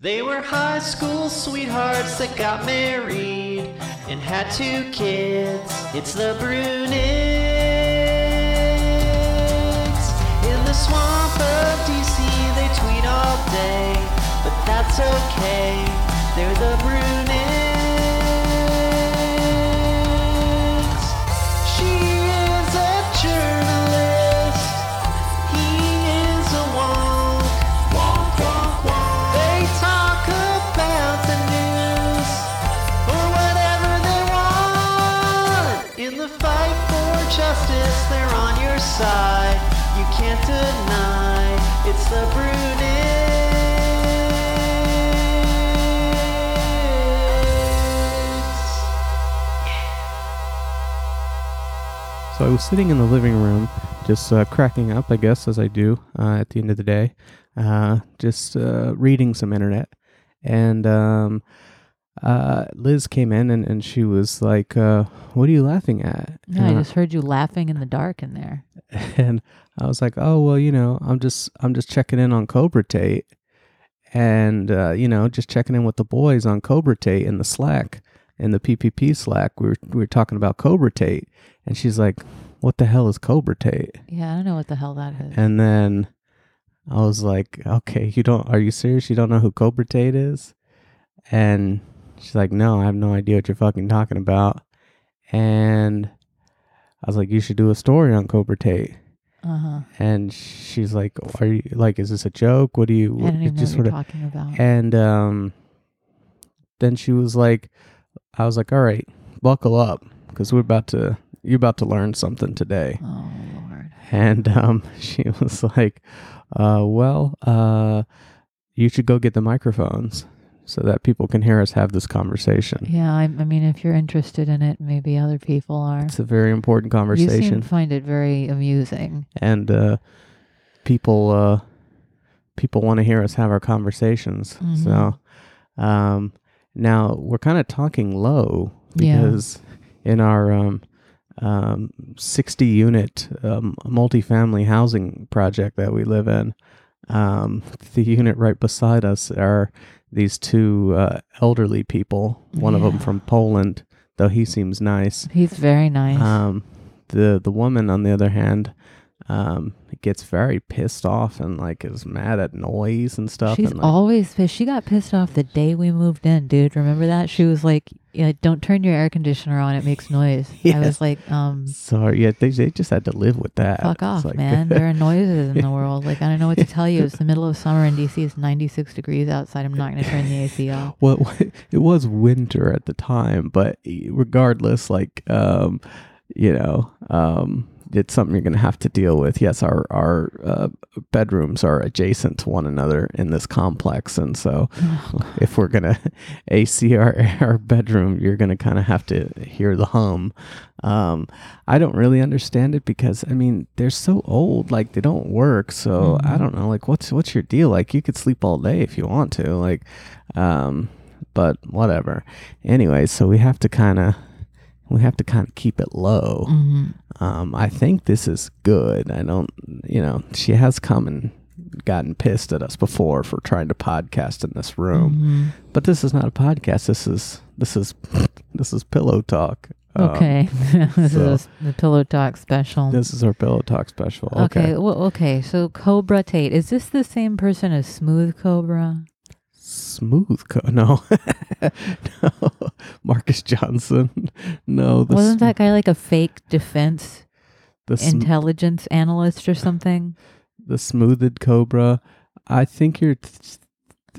They were high school sweethearts that got married and had two kids. It's the Bruenigs. In the swamp of DC, they tweet all day, but that's okay. They're the Bruenigs. You can't deny it's the. So I was sitting in the living room, just uh, cracking up, I guess, as I do uh, at the end of the day, uh, just uh, reading some internet. And um, uh, Liz came in and, and she was like, uh, What are you laughing at? I And I- just heard you laughing in the dark in there. and I was like, "Oh well, you know, I'm just I'm just checking in on Cobra Tate, and uh, you know, just checking in with the boys on Cobra Tate in the Slack, in the PPP Slack. We were we were talking about Cobra Tate, and she's like, "What the hell is Cobra Tate?" Yeah, I don't know what the hell that is. And then I was like, "Okay, you don't? Are you serious? You don't know who Cobra Tate is?" And she's like, "No, I have no idea what you're fucking talking about." And I was like, "You should do a story on Cobra Tate." Uh huh. and she's like, "Are you like? Is this a joke? What do you?" I don't even know just what you're talking about. And um, then she was like, "I was like, all right, buckle up, because we're about to you're about to learn something today." oh Lord. And um, she was like, uh, "Well, uh, you should go get the microphones so that people can hear us have this conversation." Yeah, I, I mean, if you're interested in it, maybe other people are. It's a very important conversation. You seem to find it very amusing. and uh, people uh, people want to hear us have our conversations. Mhm. So um, now we're kind of talking low Yeah. because in our um, um, 60 unit um, multifamily housing project that we live in, um, the unit right beside us are these two uh, elderly people. One of them from Poland, though he seems nice. He's very nice. Um, the the woman, on the other hand, um, gets very pissed off and like is mad at noise and stuff. She's and, like, always pissed. She got pissed off the day we moved in, dude. Remember that? She was like, "Yeah, don't turn your air conditioner on. It makes noise." I Yeah. was like, "Um, sorry, yeah, they they just had to live with that. fuck off, like- man. There are noises in the world. Like, I don't know what to tell you. It's the middle of summer in DC. It's 96 degrees outside. I'm not going to turn the AC off." well, it was winter at the time, but regardless, like, um, you know, um, it's something you're going to have to deal with. Yes, our our uh, bedrooms are adjacent to one another in this complex, and so if we're gonna AC our our bedroom, you're gonna kind of have to hear the hum. Um, I don't really understand it because I mean they're so old, like they don't work. So I Mhm. don't know, like what's what's your deal? Like you could sleep all day if you want to, like, um, but whatever. Anyway, so we have to kind of we have to kind of keep it low. hmm Um, I think this is good. I don't, you know, she has come and gotten pissed at us before for trying to podcast in this room, hmm but this is not a podcast. This is this is this is pillow talk. Um, Okay, this so- is the pillow talk special. this is our pillow talk special. okay, Okay. well, okay. So Cobra Tate is this the same person as Smooth Cobra? Smooth. No. no. Marcus Johnson. No. Wasn't sm- that guy like a fake defense the sm- intelligence analyst or something? the smoothed cobra? I think you're. Th-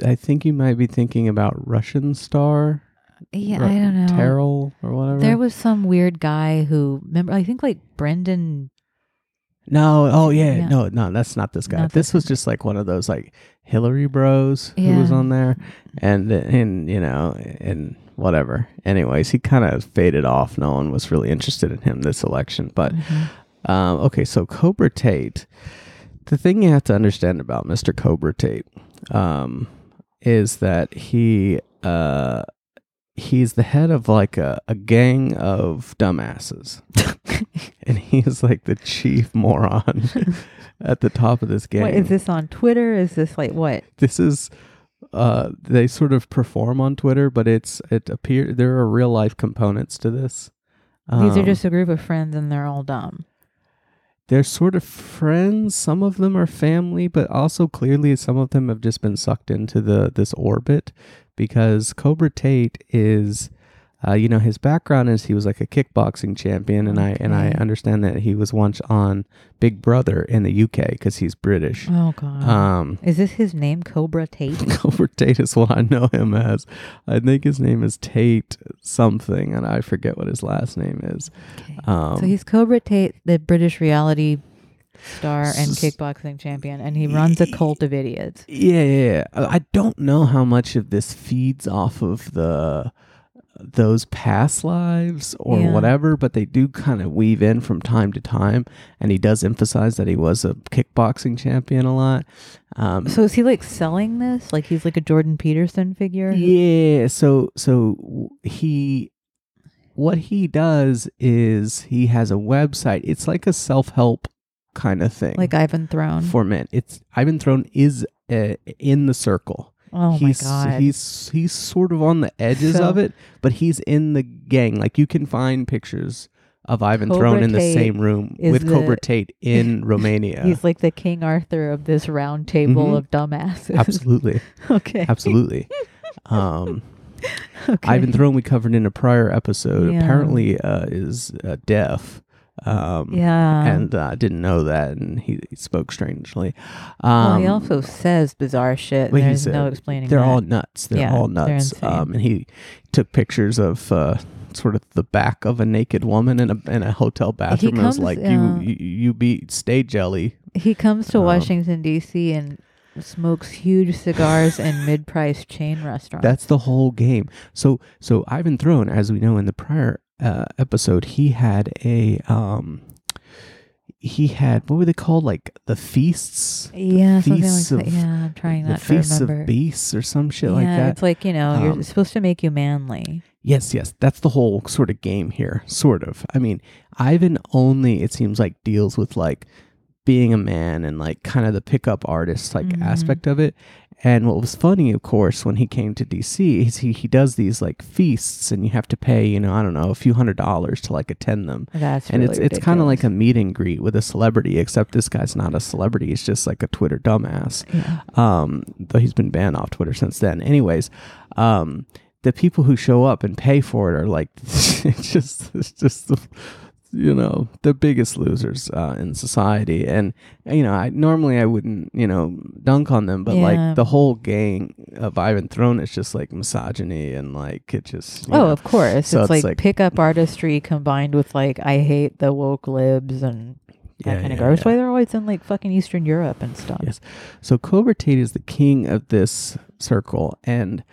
I think you might be thinking about Russian Star. Yeah, I don't know. Terrell or whatever. There was some weird guy who remember. I think like Brendan. No, oh yeah, Yeah. no, no, that's not this guy. Not this this was just like one of those like Hillary Bros who was on there, and and you know and whatever. Anyways, he kind of faded off. No one was really interested in him this election. But Mhm. um, okay, so Cobra Tate. The thing you have to understand about Mr. Cobra Tate um, is that he uh, he's the head of like a, a gang of dumbasses. and he's like the chief moron at the top of this game. What is this on Twitter? Is this like what? This is uh, they sort of perform on Twitter, but it's it appear there are real life components to this. These are Um, just a group of friends and they're all dumb. they're sort of friends. Some of them are family, but also clearly some of them have just been sucked into the this orbit because Cobra Tate is. Uh, you know his background is he was like a kickboxing champion, and I and I understand that he was once on Big Brother in the UK because he's British. Oh god. Um, Is this his name, Cobra Tate? Cobra Tate is what I know him as. I think his name is Tate something, and I forget what his last name is. Okay. Um, so he's Cobra Tate, the British reality star and kickboxing champion, and he runs a cult of idiots. yeah, yeah, yeah. I don't know how much of this feeds off of the those past lives or Yeah. whatever, but they do kind of weave in from time to time, and he does emphasize that he was a kickboxing champion a lot. Um, So is he like selling this? Like he's like a Jordan Peterson figure? Yeah. So so he what he does is he has a website. It's like a self-help kind of thing. Like Ivan Throne. for men. It's Ivan Throne is uh, in the circle. oh he's my god. he's he's sort of on the edges So- of it, but he's in the gang. Like you can find pictures of Ivan Cobra Throne in the same room with Cobra Tate in Romania. He's like the King Arthur of this round table Mhm. of dumbasses. absolutely, okay. absolutely. Um, okay. Ivan Throne we covered in a prior episode Yeah. apparently uh, is uh, deaf. Um, Yeah. And uh, I didn't know that, and he, he spoke strangely. well, Um, he also says bizarre shit. well, There's no explaining. they're that. all nuts. They're Yeah, all they're nuts. Um, and he took pictures of uh, sort of the back of a naked woman in a in a hotel bathroom. and was like, uh, "You you, you be stay jelly." He comes to Um, Washington D.C. and smokes huge cigars in mid-priced chain restaurants. That's the whole game. So so Ivan Throne, as we know in the prior uh, episode, he had a um, he had what were they called? Like the feasts, yeah, something feasts like that. Yeah, I'm trying the not to feasts remember. of beasts or some shit yeah, like that. it's like you know, Um, you're supposed to make you manly. Yes, yes, that's the whole sort of game here. Sort of. I mean, Ivan only it seems like deals with like being a man and like kind of the pickup artist like Mhm. aspect of it. And what was funny, of course, when he came to DC, is he he does these like feasts, and you have to pay, you know, I don't know, a few hundred dollars to like attend them. That's and really it's it's kind of like a meet and greet with a celebrity, except this guy's not a celebrity; he's just like a Twitter dumbass yeah. um, though he's been banned off Twitter since then. Anyways, um, the people who show up and pay for it are like it's just it's just the you know the biggest losers uh, in society, and you know I normally I wouldn't you know dunk on them, but Yeah. like the whole gang of Ivan Throne is just like misogyny and like it just Oh, know, of course. So it's, it's like, like- pickup artistry combined with like I hate the woke libs and that Yeah, kind of yeah, garbage. yeah. Why they're always in like fucking Eastern Europe and stuff. Yes. So Cobra Tate is the king of this circle, and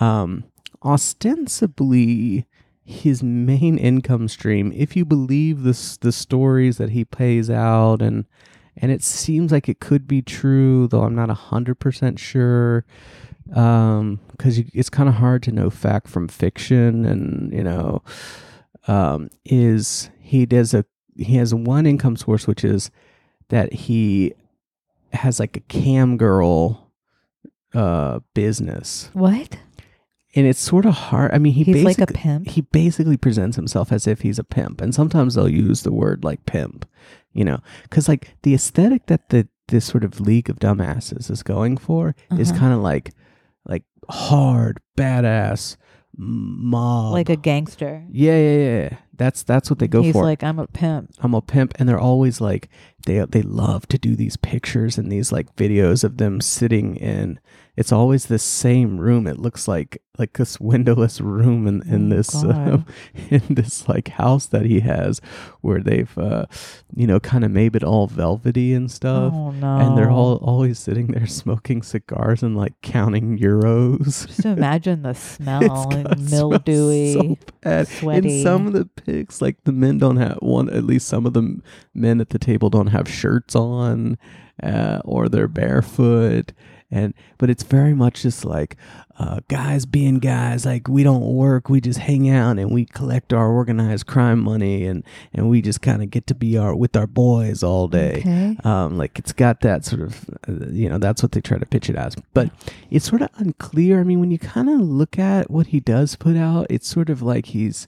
um, ostensibly his main income stream, if you believe the the stories that he pays out, and and it seems like it could be true, though I'm not hundred percent sure, um, because it's kind of hard to know fact from fiction, and you know, um, is he does a he has one income source which is that he has like a cam girl uh business What? And it's sort of hard i mean he He's like a basically pimp. he basically presents himself as if he's a pimp and sometimes they'll use the word like pimp you know because like the aesthetic that the this sort of league of dumbasses is going for is Uh-huh. kind of like like hard badass mob like a gangster. yeah yeah yeah yeah. that's that's what they go He's for He's like, I'm a pimp. I'm a pimp, and they're always like they they love to do these pictures and these like videos of them sitting in. It's always the same room. It looks like like this windowless room in in Oh, this uh, in this like house that he has, where they've uh, you know kind of made it all velvety and stuff. oh no. And they're all always sitting there smoking cigars and like counting euros. Just imagine the smell and mildewy. so bad. sweaty. In some of the pics, like the men don't have one. At least some of the men at the table don't have shirts on, uh, or they're barefoot. And but it's very much just like uh, guys being guys. Like we don't work, we just hang out and we collect our organized crime money, and and we just kind of get to be our with our boys all day. Okay. Um, like it's got that sort of, uh, you know, that's what they try to pitch it as. But it's sort of unclear. I mean, when you kind of look at what he does put out, it's sort of like he's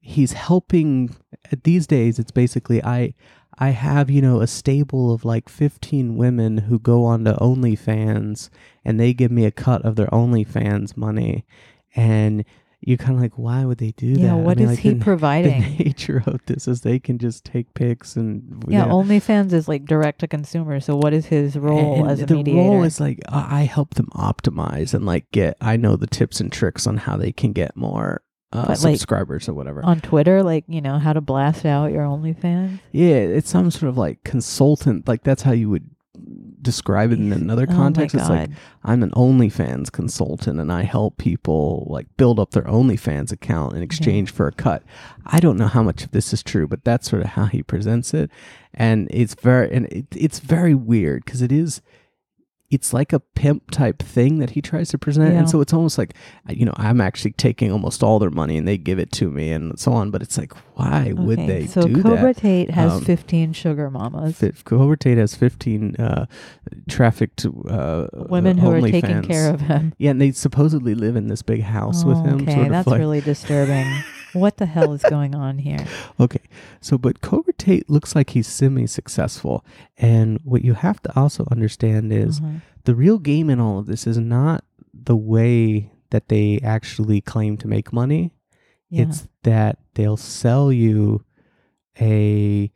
he's helping. These days, it's basically I I have you know a stable of like fifteen women who go on to OnlyFans, and they give me a cut of their OnlyFans money, and. You're kind of like, why would they do that? Yeah, I mean, is like, he the- providing? The nature of this is they can just take pics and Yeah, know, OnlyFans is like direct to consumer. So what is his role and as a the mediator? role is like I help them optimize and like get I know the tips and tricks on how they can get more uh, But, like, subscribers or whatever. on Twitter, like you know how to blast out your OnlyFans. yeah, it's some sort of like consultant. Like that's how you would describe it in another context. Oh it's like I'm an OnlyFans consultant and I help people like build up their OnlyFans account in exchange for a cut. I don't know how much of this is true, but that's sort of how he presents it, and it's very and it, it's very weird because it is. It's like a pimp type thing that he tries to present, Yeah. and so it's almost like you know I'm actually taking almost all their money and they give it to me and so on. But it's like, why would they so do Cobra that? Tate has Um, 15 sugar mamas, Fif- Cobra Tate has 15 uh, trafficked uh, women who are taking OnlyFans. care of him. Yeah, and they supposedly live in this big house with Oh, him. Okay, sort of that's like, really disturbing. what the hell is going on here? Okay, so but Cobra Tate looks like he's semi-successful, and what you have to also understand is Uh-huh. the real game in all of this is not the way that they actually claim to make money. Yeah. It's that they'll sell you a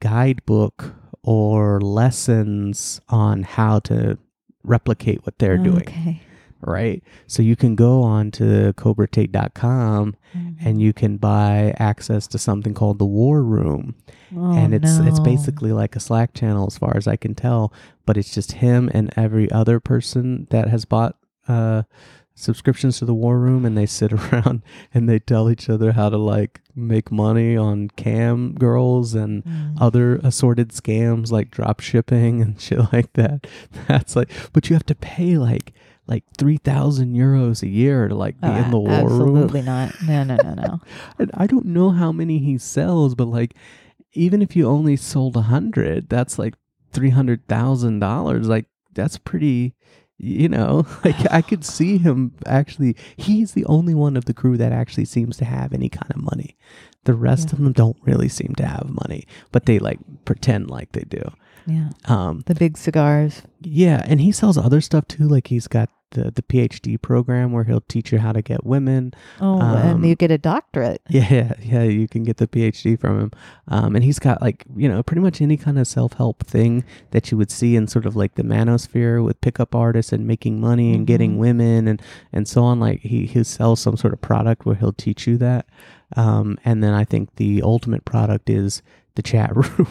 guidebook or lessons on how to replicate what they're doing, Okay. Right? So you can go on to cobratate.com Mhm. and you can buy access to something called the War Room. Oh, and it's it's basically like a Slack channel as far as I can tell, but it's just him and every other person that has bought uh subscriptions to the War Room and they sit around and they tell each other how to like make money on cam girls and Mm. other assorted scams like drop shipping and shit like that. That's like but you have to pay like like 3000 euros a year to like be Oh, in uh, the a- war room. Absolutely not. No, no, no, no. And I don't know how many he sells, but like, even if you only sold a hundred, that's like three hundred thousand dollars. Like, that's pretty. You know, like I could see him actually. He's the only one of the crew that actually seems to have any kind of money. The rest Yeah. of them don't really seem to have money, but they like pretend like they do. Yeah. Um, The big cigars. yeah, and he sells other stuff too. Like he's got the the PhD program where he'll teach you how to get women. Oh, Um, and you get a doctorate. Yeah, yeah, you can get the PhD from him. Um, and he's got like, you know, pretty much any kind of self help thing that you would see in sort of like the manosphere with pickup artists and making money and getting Mhm. women and, and so on. Like he, he sells some sort of product where he'll teach you that. Um, and then I think the ultimate product is the chat room,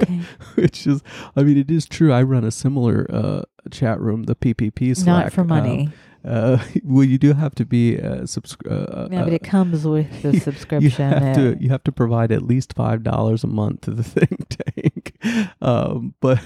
Okay. which is, I mean, it is true. I run a similar uh, chat room, the PPP Slack. Not for um, money. uh, well, you do have to be uh, subscri- uh, yeah, but uh, it comes with the you subscription. have uh, to you have to provide at least five dollars a month to the think tank. Um, but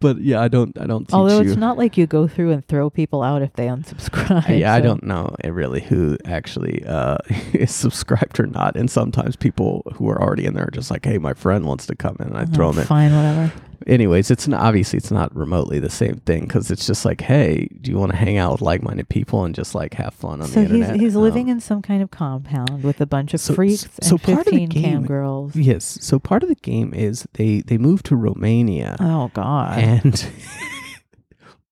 but yeah, I don't I don't Although you. it's not like you go through and throw people out if they unsubscribe. yeah, I don't know uh, really who actually uh, is subscribed or not. And sometimes people who are already in there are just like, "Hey, my friend wants to come in," and I Oh, throw them in. Fine, whatever. Anyways, it's not, obviously it's not remotely the same thing because it's just like, "Hey, do you want to hang out with like-minded people and just like have fun on So the he's internet?" he's Um, living in some kind of compound with a bunch of So- freaks so and part of the fifteen cam girls. Yes. So part of the game is they they move to Romania. Oh God. and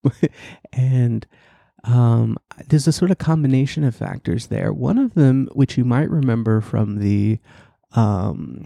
and um, there's a sort of combination of factors there. One of them, which you might remember from the um,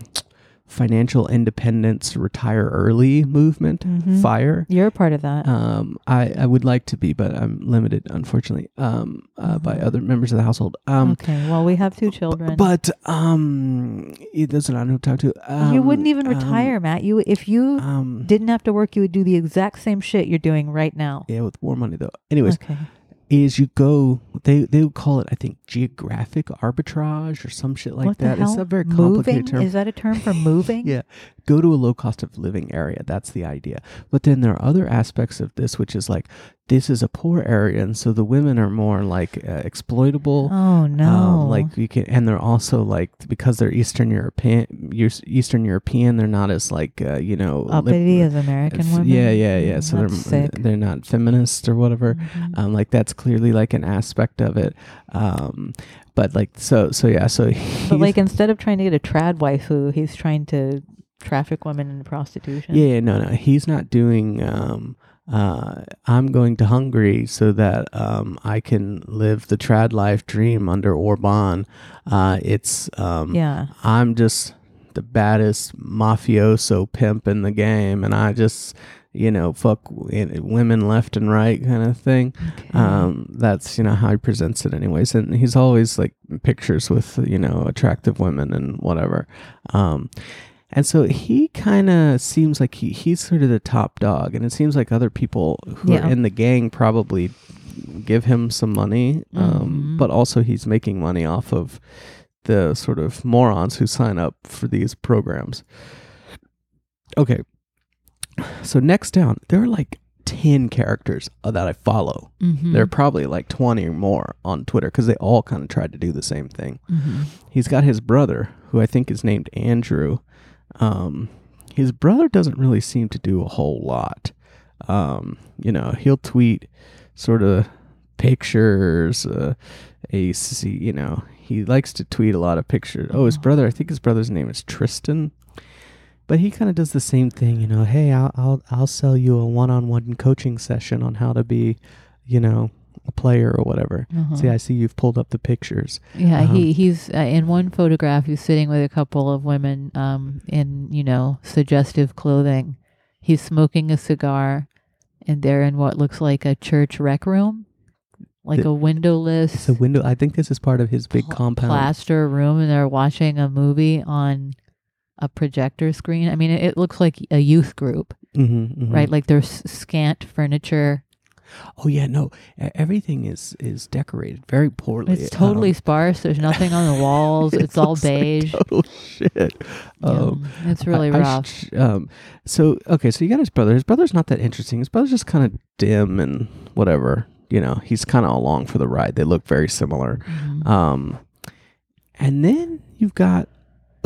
financial independence retire early movement, Mhm. fire. You're a part of that. Um, I, I would like to be, but I'm limited, unfortunately, um, uh, by Mhm. other members of the household. Um, okay. Well, we have two children. but um, it doesn't. I don't who to talk to. Um, you wouldn't even um, retire, Matt. You if you Um, didn't have to work, you would do the exact same shit you're doing right now. yeah, with more money though. Anyways, Okay. Is you go they they would call it I think geographic arbitrage or some shit like what that. It's a very moving? term. Is that a term for moving? yeah, go to a low cost of living area. That's the idea. But then there are other aspects of this, which is like this is a poor area, and so the women are more like uh, exploitable. Oh no! Um, like you can, and they're also like because they're Eastern European, Eastern European. They're not as like uh, you know uppity as American f- women. Yeah, yeah, yeah. So That's they're sick. they're not feminist or whatever. Mhm. Um, like that's clearly like an aspect of it. Um, but like so so yeah. So But like instead of trying to get a trad waifu, he's trying to traffic women into prostitution. Yeah, yeah, no, no. He's not doing. Um, uh, I'm going to Hungary so that um, I can live the trad life dream under Orban. Uh, it's um, Yeah. I'm just the baddest mafioso pimp in the game, and I just you know fuck women left and right kind of thing. Okay. Um, that's you know how he presents it, anyways. And he's always like pictures with you know attractive women and whatever. And so he kind of seems like he, he's sort of the top dog, and it seems like other people who Yeah. are in the gang probably give him some money, um, Mhm. but also he's making money off of the sort of morons who sign up for these programs. Okay, so next down, there are like ten characters that I follow. Mhm. There are probably like twenty or more on Twitter because they all kind of tried to do the same thing Mhm. he's got his brother who i think is named andrew um, his brother doesn't really seem to do a whole lot. Um, you know he'll tweet sort of pictures uh, a c- you know he likes to tweet a lot of pictures. Oh his brother i think his brother's name is tristan. But he kind of does the same thing you know hey i'll i'll, I'll sell you a one-on-one coaching session on how to be you know a player or whatever Uh-huh. see i see you've pulled up the pictures Yeah, Um, he he's uh, in one photograph. He's sitting with a couple of women, um, in you know suggestive clothing. He's smoking a cigar, and they're in what looks like a church rec room, like The- a windowless It's a window. I think this is part of his big pl- compound. plaster room, and they're watching a movie on a projector screen. I mean, it, it looks like a youth group, Mm-hmm, right? Like there's scant furniture. Oh yeah, no. Everything is is decorated very poorly. It's totally Um, sparse. There's nothing on the walls. it it's all like beige. total shit. Um, Yeah, it's really I- I rough. sh- um, so okay, so you got his brother. His brother's not that interesting. His brother's just kind of dim and whatever. You know, he's kind of along for the ride. They look very similar. Mhm. Um, and then you've got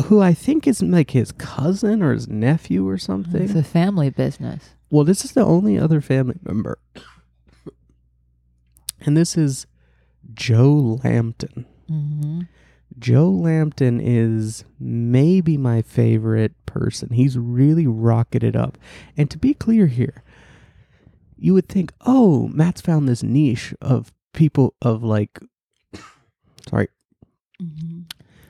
who I think is like his cousin or his nephew or something. It's a family business. Well, this is the only other family member. And this is Joe Lampton. hmm Joe Lampton is maybe my favorite person. He's really rocketed up. And to be clear here, you would think, oh, Matt's found this niche of people of like, sorry, hmm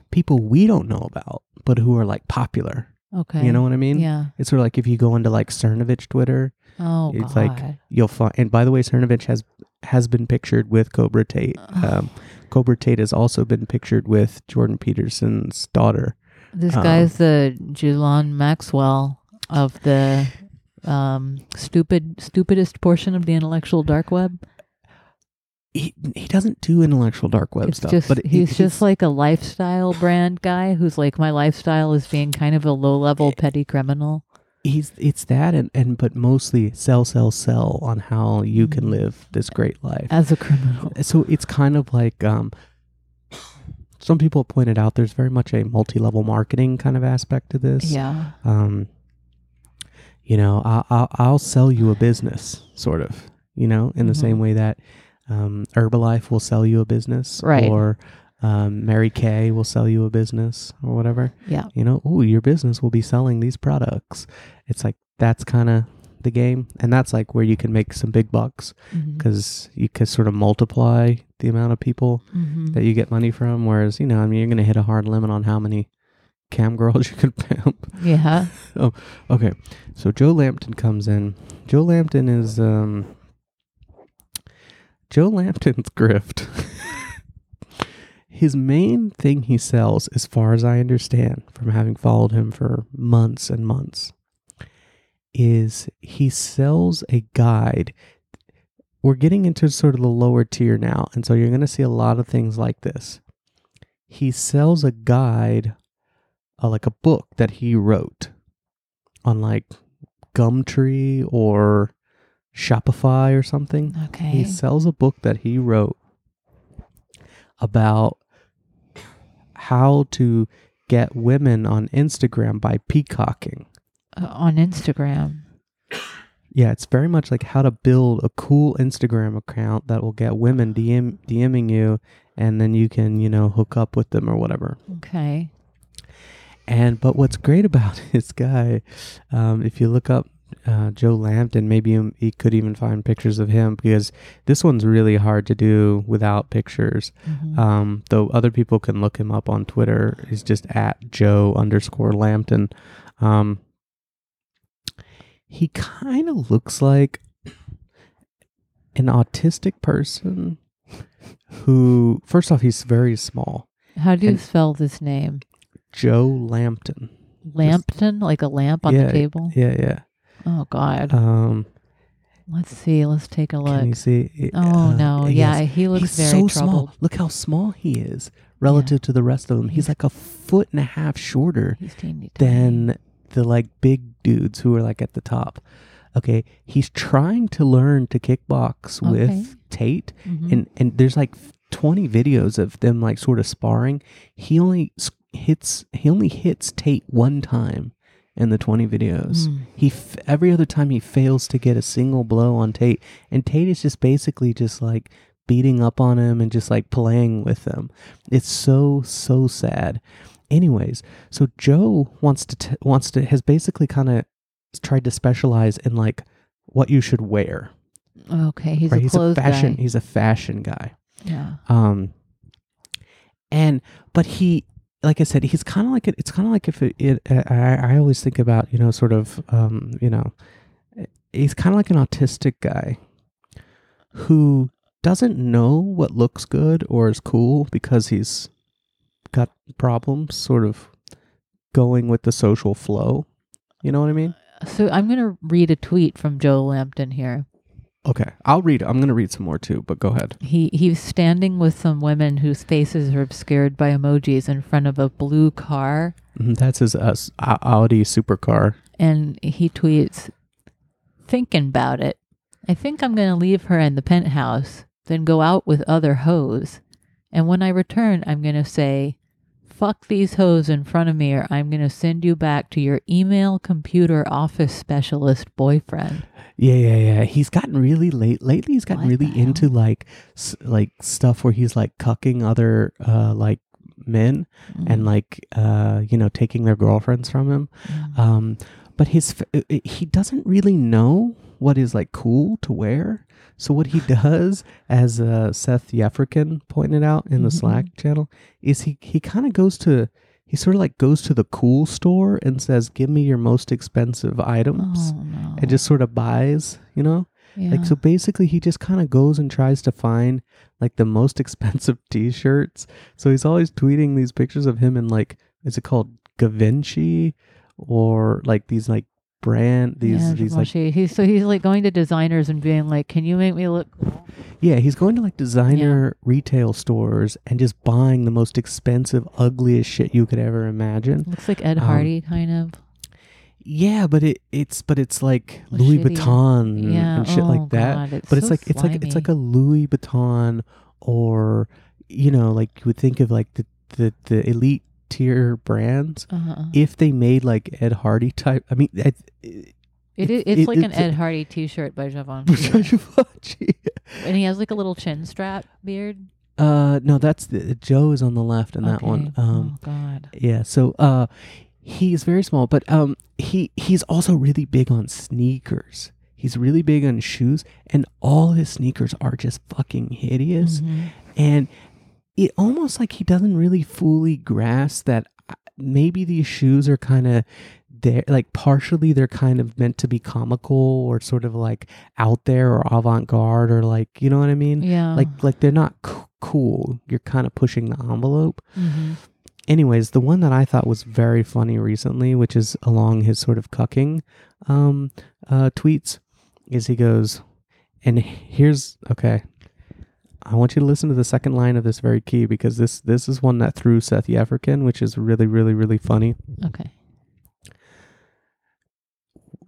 people we don't know about, but who are like popular. Okay. You know what I mean? Yeah. It's sort of like if you go into like Cernovich Twitter, Oh It's God. like- you'll find. And by the way, Cernovich has has been pictured with Cobra Tate. Um, Cobra Tate has also been pictured with Jordan Peterson's daughter. this um, guy's the Julian Maxwell of the um, stupid stupidest portion of the intellectual dark web. He he doesn't do intellectual dark web it's stuff, just but he's, he- just like a lifestyle brand guy who's like my lifestyle is being kind of a low level petty criminal. He's it's that and and but mostly sell sell sell on how you can Mhm. live this great life. As a criminal. so it's kind of like um some people have pointed out there's very much a multi-level marketing kind of aspect to this Yeah. um you know I'll, I'll i'll sell you a business sort of you know in the Mhm. same way that um herbalife will sell you a business Right. or um, Mary Kay will sell you a business or whatever. Yeah. You know, oh, your business will be selling these products. It's like that's kind of the game, and that's like where you can make some big bucks because you can sort of multiply the amount of people Mhm. that you get money from. Whereas, you know, I mean, you're going to hit a hard limit on how many cam girls you can pimp. Yeah. oh, Okay, so Joe Lampton comes in. Joe Lampton is um. Joe Lampton's grift. His main thing he sells, as far as I understand from having followed him for months and months, is he sells a guide. We're getting into sort of the lower tier now, and so you're going to see a lot of things like this. He sells a guide, uh, like a book that he wrote on like Gumtree or Shopify or something. Okay. He sells a book that he wrote about how to get women on Instagram by peacocking. Uh, on Instagram. Yeah, it's very much like how to build a cool Instagram account that will get women DM DMing you and then you can, you know, hook up with them or whatever. Okay. And but what's great about this guy, um, if you look up uh, Joe Lampton, maybe you could even find pictures of him because this one's really hard to do without pictures. Mhm. Um, though other people can look him up on Twitter. He's just at Joe underscore Lampton. Um, he kind of looks like an autistic person who, first off, he's very small. How do you and- spell this name? Joe Lampton. Lampton, like a lamp on yeah, the table. Yeah, yeah. Oh God. Um, Let's see. Let's take a can look. you see? it? Oh Uh, no. Yeah, he looks He's very so troubled. small. Look how small he is relative to the rest of them. He's He's- like a foot and a half shorter He's teeny tiny. than the like big dudes who are like at the top. Okay, he's trying to learn to kickbox Okay. with Tate, Mhm. and and there's like 20 videos of them like sort of sparring. He only hits he only hits Tate one time in the 20 videos. Mm. He f- every other time he fails to get a single blow on Tate, and Tate is just basically just like beating up on him and just like playing with him. It's so so sad. Anyways, so Joe wants to t- wants to has basically kind of tried to specialize in like what you should wear. Okay, he's right? a he's a fashion guy. he's a fashion guy. Yeah. Um, and but he, like I said, he's kind of like it. It's kind of like if it. it I, I always think about you know sort of um you know, he's kind of like an autistic guy who doesn't know what looks good or is cool because he's got problems sort of going with the social flow. You know what I mean? So I'm gonna read a tweet from Joe Lampton here. Okay, I'll read. I'm gonna read some more too, but go ahead. He he's standing with some women whose faces are obscured by emojis in front of a blue car, Mhm, That's his uh, Audi supercar. and he tweets, "Thinking about it, I think I'm gonna leave her in the penthouse, then go out with other hoes, and when I return, I'm gonna say." Fuck these hoes in front of me, or I'm going to send you back to your email computer office specialist boyfriend. Yeah, yeah, yeah. He's gotten really late. Lately, he's gotten What really into like, s- like stuff where he's like cucking other, uh, like men and Mm, like, uh, you know, taking their girlfriends from him. mm. Um, but his, f- uh, he doesn't really know what is like cool to wear. So what he does, as uh, Seth Yefrikin pointed out in the Mhm. Slack channel, is he he kind of goes to he sort of like goes to the cool store and says, "Give me your most expensive items." Oh, no. and just sort of buys, you know? yeah. Like so basically he just kind of goes and tries to find like the most expensive t-shirts. So he's always tweeting these pictures of him in like is it called Givenchy or like these like brand these yeah, these like he's so he's like going to designers and being like, "Can you make me look cool?" yeah, he's going to like designer retail stores and just buying the most expensive ugliest shit you could ever imagine. Looks like Ed Um, Hardy, kind of. Yeah, but it it's but it's like Well, Louis shitty. Vuitton and- Yeah, and shit oh, like that. God, it's but it's so like it's like it's like a Louis Vuitton or you know like you would think of like the the, the elite tier brands Uh-huh. if they made like Ed Hardy type. I mean, I, It, it- it's it- like an Ed Hardy T-shirt by Javon, and he has like a little chin strap beard. uh, no, that's the Joe is on the left in that one. Um, oh God. yeah, so uh, he's very small, but um, he he's also really big on sneakers. He's really big on shoes, and all his sneakers are just fucking hideous. Mhm. and it almost like he doesn't really fully grasp that uh, maybe these shoes are kind of there like partially they're kind of meant to be comical or sort of like out there or avant-garde or like you know what i mean Yeah. like like they're not c- cool you're kind of pushing the envelope Mhm. anyways the one that i thought was very funny recently which is along his sort of cucking um uh tweets is he goes and here's okay i want you to listen to the second line of this very key because this this is one that threw seth Yefrikin, which is really really really funny Okay.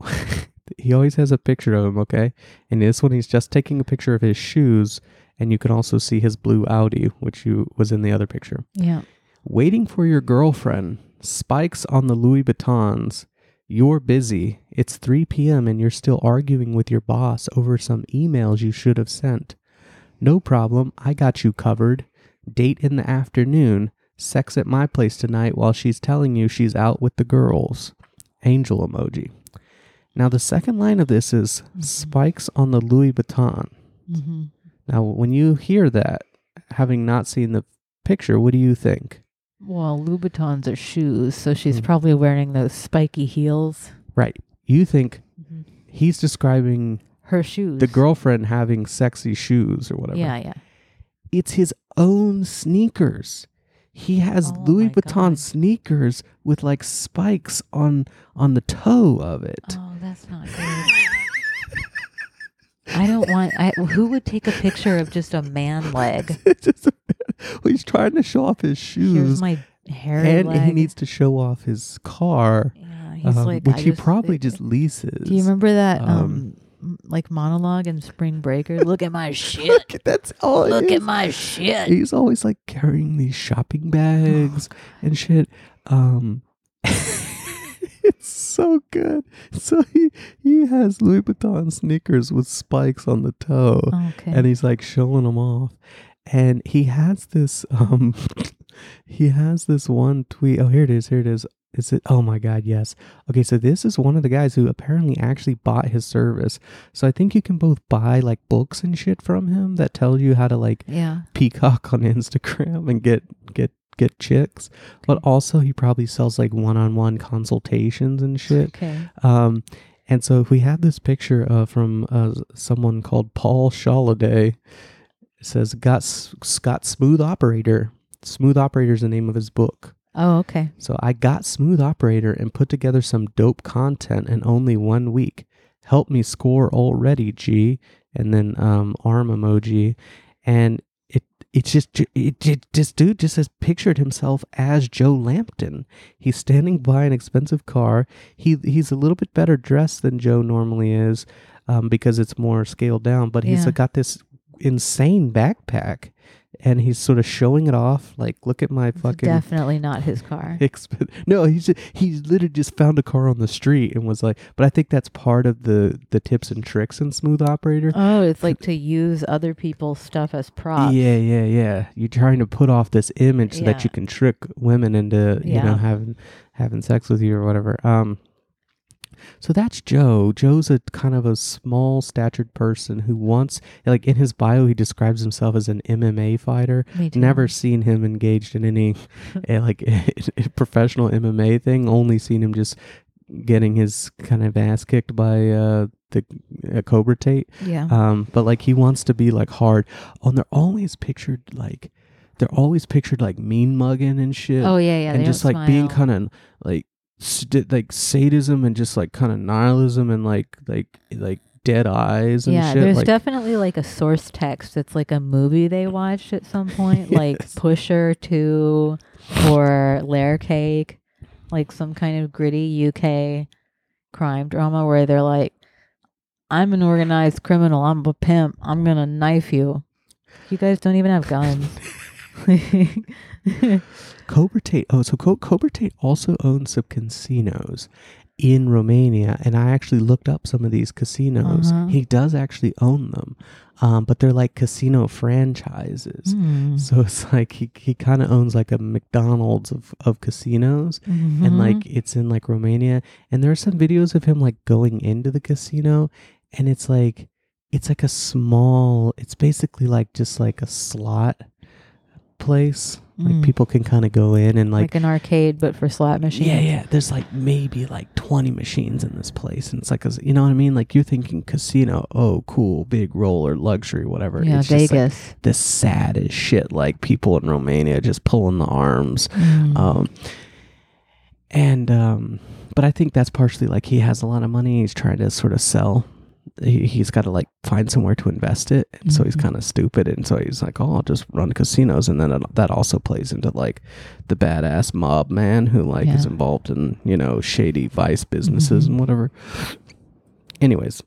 he always has a picture of him. Okay, and this one he's just taking a picture of his shoes, and you can also see his blue Audi, which you was in the other picture. Yeah. Waiting for your girlfriend. Spikes on the Louis Vuittons. You're busy. It's 3 p.m. and you're still arguing with your boss over some emails you should have sent. No problem. I got you covered. Date in the afternoon. Sex at my place tonight while she's telling you she's out with the girls. Angel emoji. Now, the second line of this is spikes on the Louis Vuitton. hmm Now, when you hear that, having not seen the picture, what do you think? Well, Louboutins are shoes, so she's Mm. probably wearing those spiky heels. Right. You think Mhm. he's describing Her shoes. the girlfriend having sexy shoes or whatever. Yeah, yeah. It's his own sneakers. He has Oh Louis Vuitton God. sneakers with like spikes on on the toe of it. Oh, that's not good. I don't want. I who would take a picture of just a man leg? Just- well, he's trying to show off his shoes. Here's my hairy and leg. he needs to show off his car, Yeah, he's um, like, which I he just- probably just leases. Do you remember that um, um, like monologue in Spring Breakers? Look at my shit. Look, that's all. Look at my shit. he's always like carrying these shopping bags and shit. Um, it's so good. So he he has Louis Vuitton sneakers with spikes on the toe, Okay. and he's like showing them off. And he has this um, he has this one tweet. Oh, here it is. Here it is. Is it? Oh my God! Yes. Okay, so this is one of the guys who apparently actually bought his service. So I think you can both buy like books and shit from him that tell you how to like yeah. peacock on Instagram and get get get chicks. But also he probably sells like one-on-one consultations and shit. Okay. Um and so we have this picture uh, from uh, someone called Paul Shaladay. It says got S- Scott Smooth Operator. Smooth Operator is the name of his book. Oh, okay. So I got Smooth Operator and put together some dope content in only one week. Help me score already, G. And then um arm emoji. And it it's just it, it this dude just has pictured himself as Joe Lampton. He's standing by an expensive car. He he's a little bit better dressed than Joe normally is, um, because it's more scaled down. But he's Yeah. got this insane backpack, and he's sort of showing it off. Like, look at my It's fucking definitely not his car. exp- no he's just, he literally just found a car on the street and was like but i think that's part of the the tips and tricks in smooth operator Oh, it's like to use other people's stuff as props. yeah yeah yeah you're trying to put off this image so that you can trick women into you know having having sex with you or whatever um so that's Joe. Joe's a kind of a small statured person who wants, like in his bio, he describes himself as an MMA fighter. Never seen him engaged in any eh, like professional MMA thing. Only seen him just getting his kind of ass kicked by uh, the uh, Cobra Tate. Yeah. Um, but like he wants to be like hard. Oh, and they're always pictured like they're always pictured like mean mugging and shit. oh yeah, yeah. and just like being smile. kind of like st- like sadism and just like kind of nihilism and like like like dead eyes and yeah, shit. there's like, definitely like a source text. It's like a movie they watched at some point, like Pusher Two or Layer Cake, like some kind of gritty UK crime drama where they're like, "I'm an organized criminal. I'm a pimp. I'm gonna knife you." You guys don't even have guns. Cobra Tate. Oh, so Co- Cobra Tate also owns some casinos in Romania, and I actually looked up some of these casinos. Uh-huh. He does actually own them, um, but they're like casino franchises. Hmm. So it's like he, he kind of owns like a McDonald's of, of casinos. and Mhm. like it's in like Romania and there are some videos of him like going into the casino and it's like it's like a small it's basically like just like a slot place like Mm. people can kind of go in and like, like, an arcade, but for slot machines. yeah yeah there's like maybe like 20 machines in this place and it's like a, you know what I mean like you're thinking casino oh cool big roller luxury whatever Yeah, it's just like Vegas. the saddest shit like people in Romania just pulling the arms Mm. um, and um, but I think that's partially like he has a lot of money. He's trying to sort of sell. He, he's got to like find somewhere to invest it, and so he's Mhm. kind of stupid. And so he's like, "Oh, I'll just run casinos," and then it, that also plays into like the badass mob man who like is involved in you know shady vice businesses Mhm. and whatever. anyways,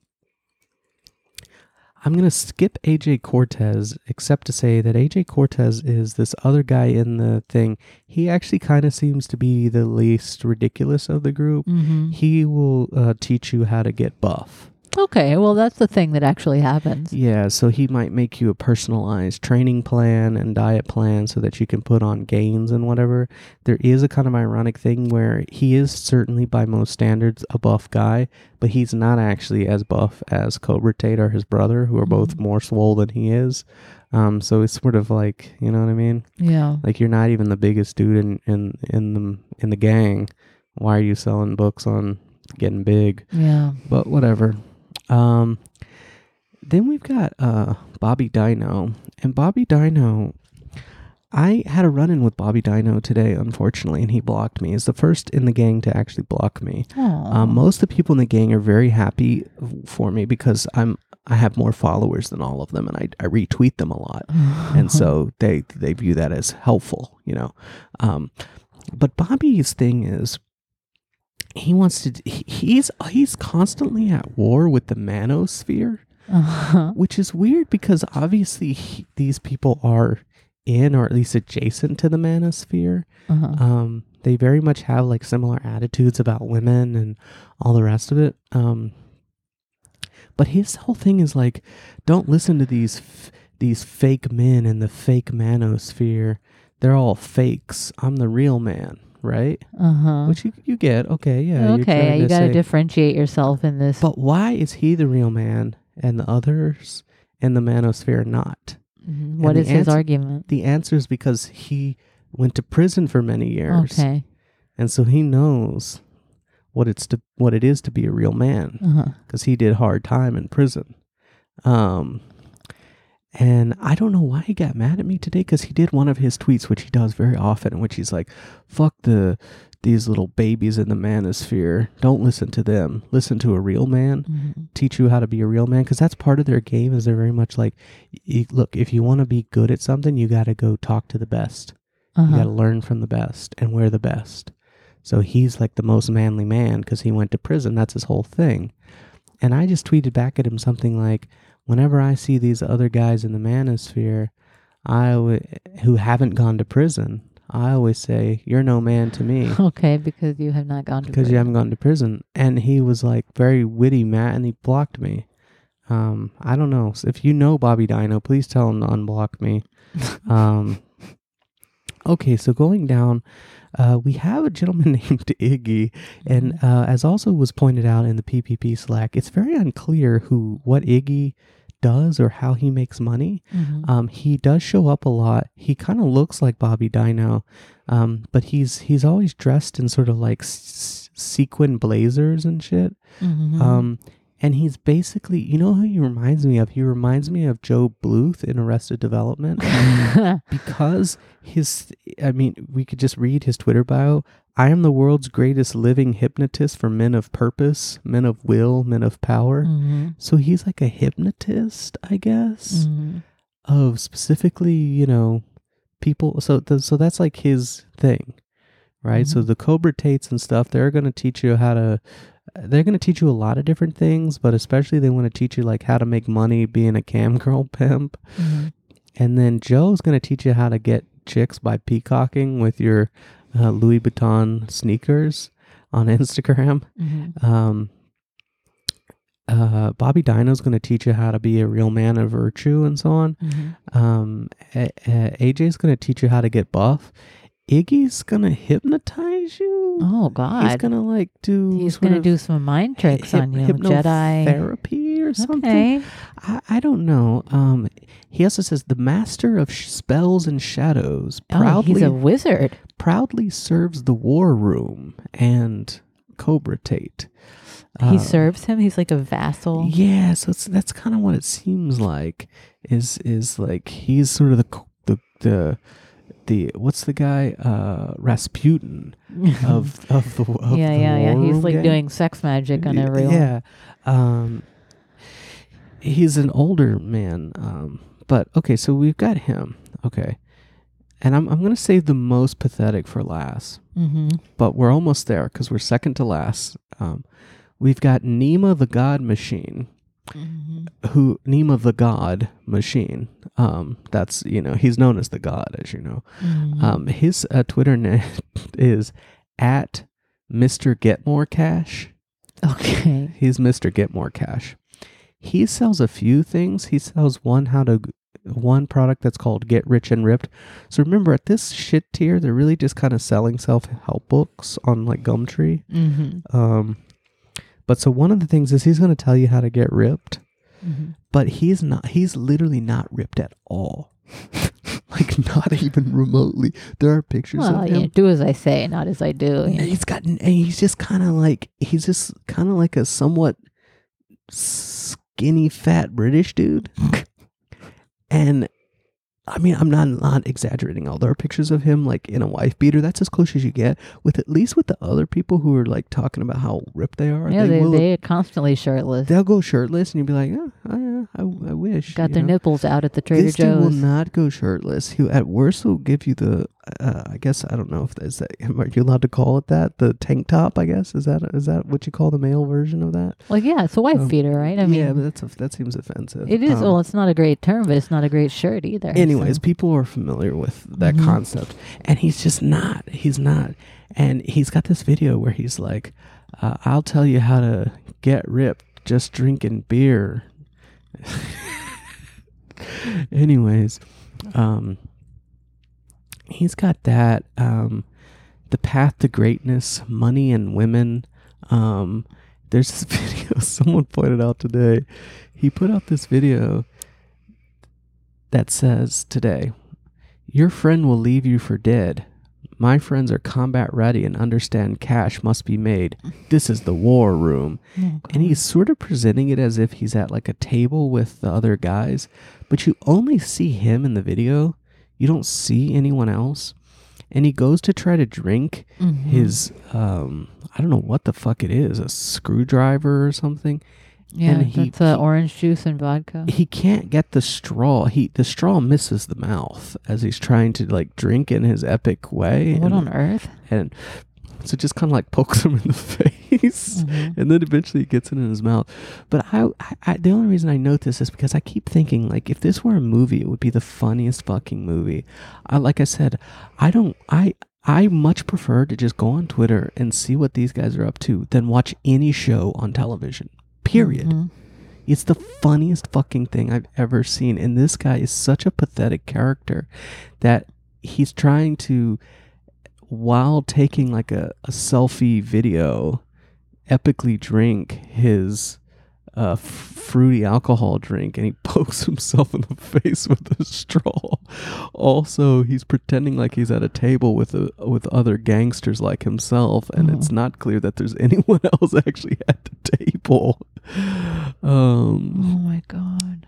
I'm gonna skip AJ Cortez, except to say that AJ Cortez is this other guy in the thing. He actually kind of seems to be the least ridiculous of the group. Mm-hmm. He will uh, teach you how to get buff. Okay, well, that's the thing that actually happens. Yeah, so he might make you a personalized training plan and diet plan so that you can put on gains and whatever. There is a kind of ironic thing where he is certainly by most standards a buff guy, but he's not actually as buff as Cobra Tate or his brother, who are both Mhm. more swole than he is. Um, so it's sort of like, you know what I mean? Yeah. Like you're not even the biggest dude in in in the in the gang. Why are you selling books on getting big? Yeah. but whatever. Um, then we've got uh, Bobby Dino, and Bobby Dino. I had a run in with Bobby Dino today, unfortunately, and he blocked me. He's the first in the gang to actually block me. Um, most of the people in the gang are very happy for me because I'm I have more followers than all of them, and I, I retweet them a lot and so they they view that as helpful, you know. Um, but Bobby's thing is he wants to he's he's constantly at war with the manosphere, Uh-huh. which is weird because obviously he, these people are in or at least adjacent to the manosphere. Uh-huh. Um, they very much have like similar attitudes about women and all the rest of it. Um, but his whole thing is like, don't listen to these f- these fake men in the fake manosphere. They're all fakes. I'm the real man, right? Uh-huh. Which you you get. Okay, yeah. okay, you got to differentiate yourself in this. But why is he the real man and the others in the manosphere not? Mhm. What the his argument? The answer is because he went to prison for many years. Okay. and so he knows what it's to what it is to be a real man Uh-huh. because he did hard time in prison um and i don't know why he got mad at me today because he did one of his tweets which he does very often in which he's like fuck the these little babies in the manosphere don't listen to them listen to a real man Mhm. teach you how to be a real man because that's part of their game is they're very much like look if you want to be good at something you got to go talk to the best you got to Uh-huh. learn from the best, and we're the best. So he's like the most manly man because he went to prison. That's his whole thing. And I just tweeted back at him something like, whenever I see these other guys in the manosphere, I w- who haven't gone to prison, I always say, "You're no man to me." Okay, because you have not gone to because you haven't gone to prison. And he was like very witty, Matt, and he blocked me. Um, I don't know. If you know Bobby Dino, please tell him to unblock me. um, okay, so going down, uh, we have a gentleman named Iggy, and uh, as also was pointed out in the PPP Slack, it's very unclear who what Iggy does or how he makes money. Mhm. Um, he does show up a lot. He kind of looks like Bobby Dino, um, but he's he's always dressed in sort of like s- sequin blazers and shit. Mhm. Um, and he's basically, you know who he reminds me of? He reminds me of Gob Bluth in Arrested Development because his, I mean, we could just read his Twitter bio. I am the world's greatest living hypnotist for men of purpose, men of will, men of power. Mhm. So he's like a hypnotist, I guess Mhm. of specifically, you know, people. So, th- so that's like his thing, right? So Mhm. the Cobra Tates and stuff, they're going to teach you how to. They're going to teach you a lot of different things, but especially they want to teach you like how to make money being a cam girl pimp. Mhm. And then Joe's going to teach you how to get chicks by peacocking with your uh, Louis Vuitton sneakers on Instagram. Mhm. Um, uh, Bobby Dino's going to teach you how to be a real man of virtue and so on. Mhm. Um, A- A- AJ's going to teach you how to get buff. Iggy's to hypnotize you. Oh God. He's to like do. He's to do some mind tricks hyp- on you. Jedi. therapy or something. Okay. I, I don't know. Um, he also says the master of sh- spells and shadows Oh, proudly he's a wizard. proudly serves the war room and Cobra Tate. he Uh, serves him. He's like a vassal. Yeah, so it's, that's kind of what it seems like. Is is like he's sort of the the the the what's the guy uh Rasputin of of the of yeah, the yeah, yeah. He's like doing sex magic on everyone. Yeah. Um he's an older man. Um but okay, so we've got him. Okay. And I'm I'm to say the most pathetic for last, Mm-hmm. but we're almost there cuz we're second to last. Um we've got Nima the God Machine, Mhm. who Nima the God Machine. Um, that's you know he's known as the God, as you know. Mhm. Um, his uh, Twitter name is at Mister Get More Cash. okay. He's Mr. Get More Cash. He sells a few things. He sells one how to one product that's called Get Rich and Ripped. So remember at this shit tier, they're really just kind of selling self-help books on like Gumtree. Mm-hmm. Um but so one of the things is he's going to tell you how to get ripped, Mm-hmm. but he's not he's literally not ripped at all. like not even remotely. There are pictures Well, of him. yeah, do as I say, not as I do. you And he's got, and he's just kind of like, he's just kind of like a somewhat skinny, fat British dude. and I mean, I'm not not exaggerating. All there are pictures of him like in a wife beater. That's as close as you get. With at least with the other people who are like talking about how ripped they are. Yeah, they, they, will. they are constantly shirtless. they'll go shirtless, and you'll be like, oh, I, I, I wish. Got you their know? nipples out at the Trader this dude will not go shirtless. He at worst will give you the. Uh, I guess I don't know if that's that. Are you allowed to call it that? The tank top. I guess is that is that what you call the male version of that? Well, yeah, it's a wife Um, beater, right? I mean, yeah, but that's a, that seems offensive. it is. Um, well, it's not a great term, but it's not a great shirt either. anyways, so. people are familiar with that Mhm. concept, and he's just not. He's not, and he's got this video where he's like, uh, "I'll tell you how to get ripped just drinking beer." anyways, um, he's got that. Um, the path to greatness, money and women. Um, there's this video someone pointed out today. He put out this video that says today, Your friend will leave you for dead. My friends are combat ready and understand cash must be made. This is the war room. Oh, And he's sort of presenting it as if he's at like a table with the other guys, but you only see him in the video. You don't see anyone else. And he goes to try to drink Mhm. his um I don't know what the fuck it is, a screwdriver or something. yeah, and he- that's uh, he- orange juice and vodka. He can't get the straw. He the straw misses the mouth as he's trying to like drink in his epic way. What and, on earth? and so it just kind of like pokes him in the face. Mhm. And then eventually it gets it in his mouth. But I, I, I, the only reason I note this is because I keep thinking like if this were a movie, it would be the funniest fucking movie. I, like I said, I don't, I, I much prefer to just go on Twitter and see what these guys are up to than watch any show on television. Period. Mhm. It's the funniest fucking thing I've ever seen. And this guy is such a pathetic character that he's trying to, while taking like a, a selfie video, epically drink his uh, fruity alcohol drink and he pokes himself in the face with a straw. Also, he's pretending like he's at a table with a, with other gangsters like himself, and it's not clear that there's anyone else actually at the table. Um. Oh my god.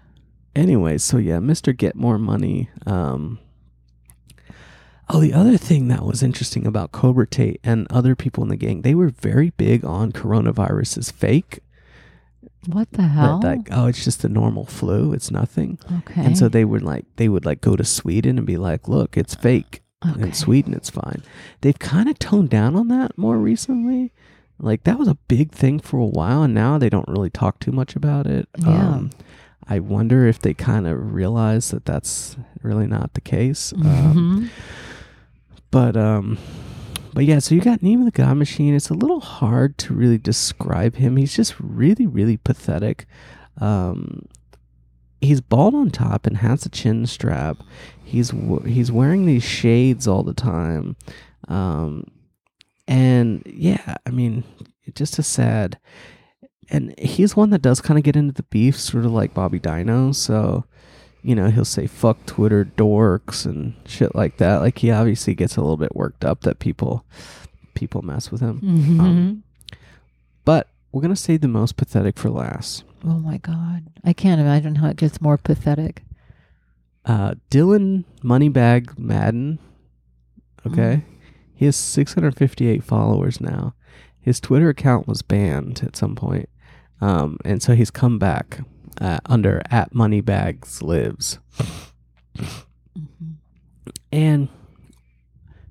Anyway, so yeah, Mr. Get More Money. Um, oh, the other thing that was interesting about Cobra Tate and other people in the gang, they were very big on coronavirus is fake. What the hell? like, oh, it's just a normal flu. It's nothing. okay. And so they would like, they would like go to Sweden and be like, look, it's fake. okay. In Sweden, it's fine. They've kind of toned down on that more recently. Like that was a big thing for a while, and now they don't really talk too much about it. Yeah. Um, I wonder if they kind of realize that that's really not the case. Um, Mhm. But um, but yeah, so you got Nima the God Machine. It's a little hard to really describe him. He's just really, really pathetic. Um, he's bald on top and has a chin strap. He's he's wearing these shades all the time. Um, and yeah, I mean, just a sad. And he's one that does kind of get into the beef, sort of like Bobby Dino. So, you know, he'll say "fuck Twitter dorks" and shit like that. Like he obviously gets a little bit worked up that people people mess with him. Mhm. Um, But we're gonna say the most pathetic for last. oh my god. I can't imagine how it gets more pathetic. Uh, Dylan Moneybag Madden. Okay. He has 658 followers now. His Twitter account was banned at some point. Um, and so he's come back uh, under at Moneybags Lives. Mhm. And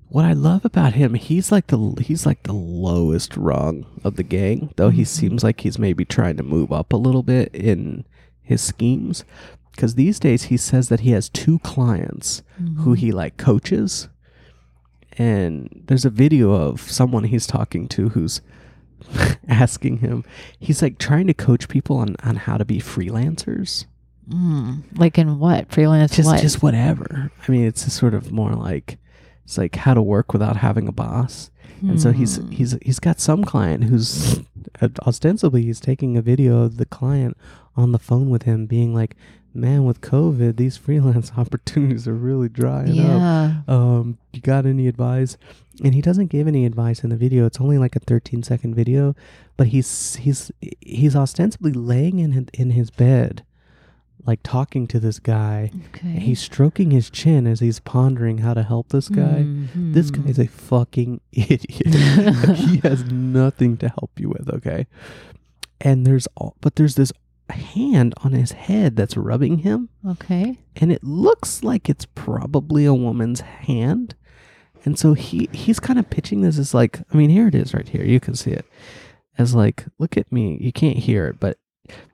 what I love about him, he's like the he's like the lowest rung of the gang, though he Mhm. seems like he's maybe trying to move up a little bit in his schemes. Because these days he says that he has two clients who Mhm. he like coaches, and there's a video of someone he's talking to who's asking him. He's like trying to coach people on on how to be freelancers. Mm. Like in what freelance? just what? just whatever. I mean, it's just sort of more like it's like how to work without having a boss. And so he's Hmm. he's he's got some client who's ostensibly he's taking a video of the client on the phone with him, being like, "Man, with COVID, these freelance opportunities are really drying up. yeah. Um, you got any advice?" And he doesn't give any advice in the video. It's only like a 13 second video, but he's he's he's ostensibly laying in his- in his bed, like talking to this guy. Okay. He's stroking his chin as he's pondering how to help this guy. This Mhm. guy's a fucking idiot. he has nothing to help you with, okay? And there's all, but there's this hand on his head that's rubbing him, okay. and it looks like it's probably a woman's hand. And so he he's kind of pitching this as like, I mean, here it is right here. You can see it. As like, look at me. You can't hear it, but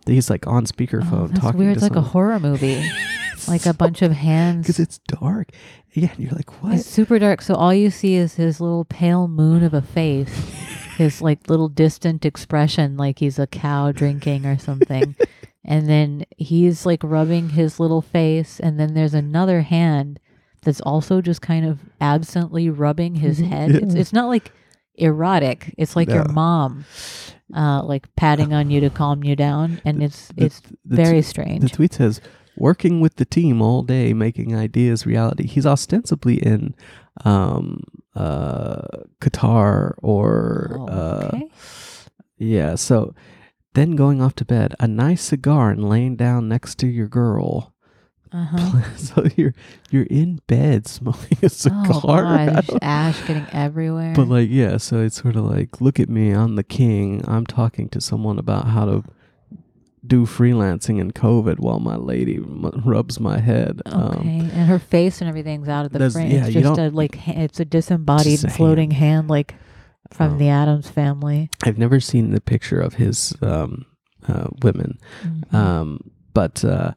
he's like on oh, speakerphone Oh, that's talking weird. It's like a horror movie. like a bunch of hands. because it's dark. Yeah, and you're like, what? It's super dark, so all you see is his little pale moon of a face, his like little distant expression, like he's a cow drinking or something. and then he's like rubbing his little face, and then there's another hand that's also just kind of absently rubbing his Mhm, head. It's yeah. it's not like erotic. It's like your mom, uh, like patting on you to calm you down, and it's The- it's the very t- strange. The tweet says, "Working with the team all day, making ideas reality." He's ostensibly in um, uh, Qatar or Oh, uh, okay. yeah. So then going off to bed, a nice cigar and laying down next to your girl. Uh-huh. so you're you're in bed smoking a cigar. Oh god, ash getting everywhere. But like, yeah, so it's sort of like, look at me, I'm the king. I'm talking to someone about how to do freelancing in COVID while my lady m- rubs my head. Okay, Um, and her face and everything's out of the frame. yeah, it's just a like ha- it's a disembodied a floating hand, like from um, the Addams Family. I've never seen the picture of his um, uh, women, Mhm. um, but uh,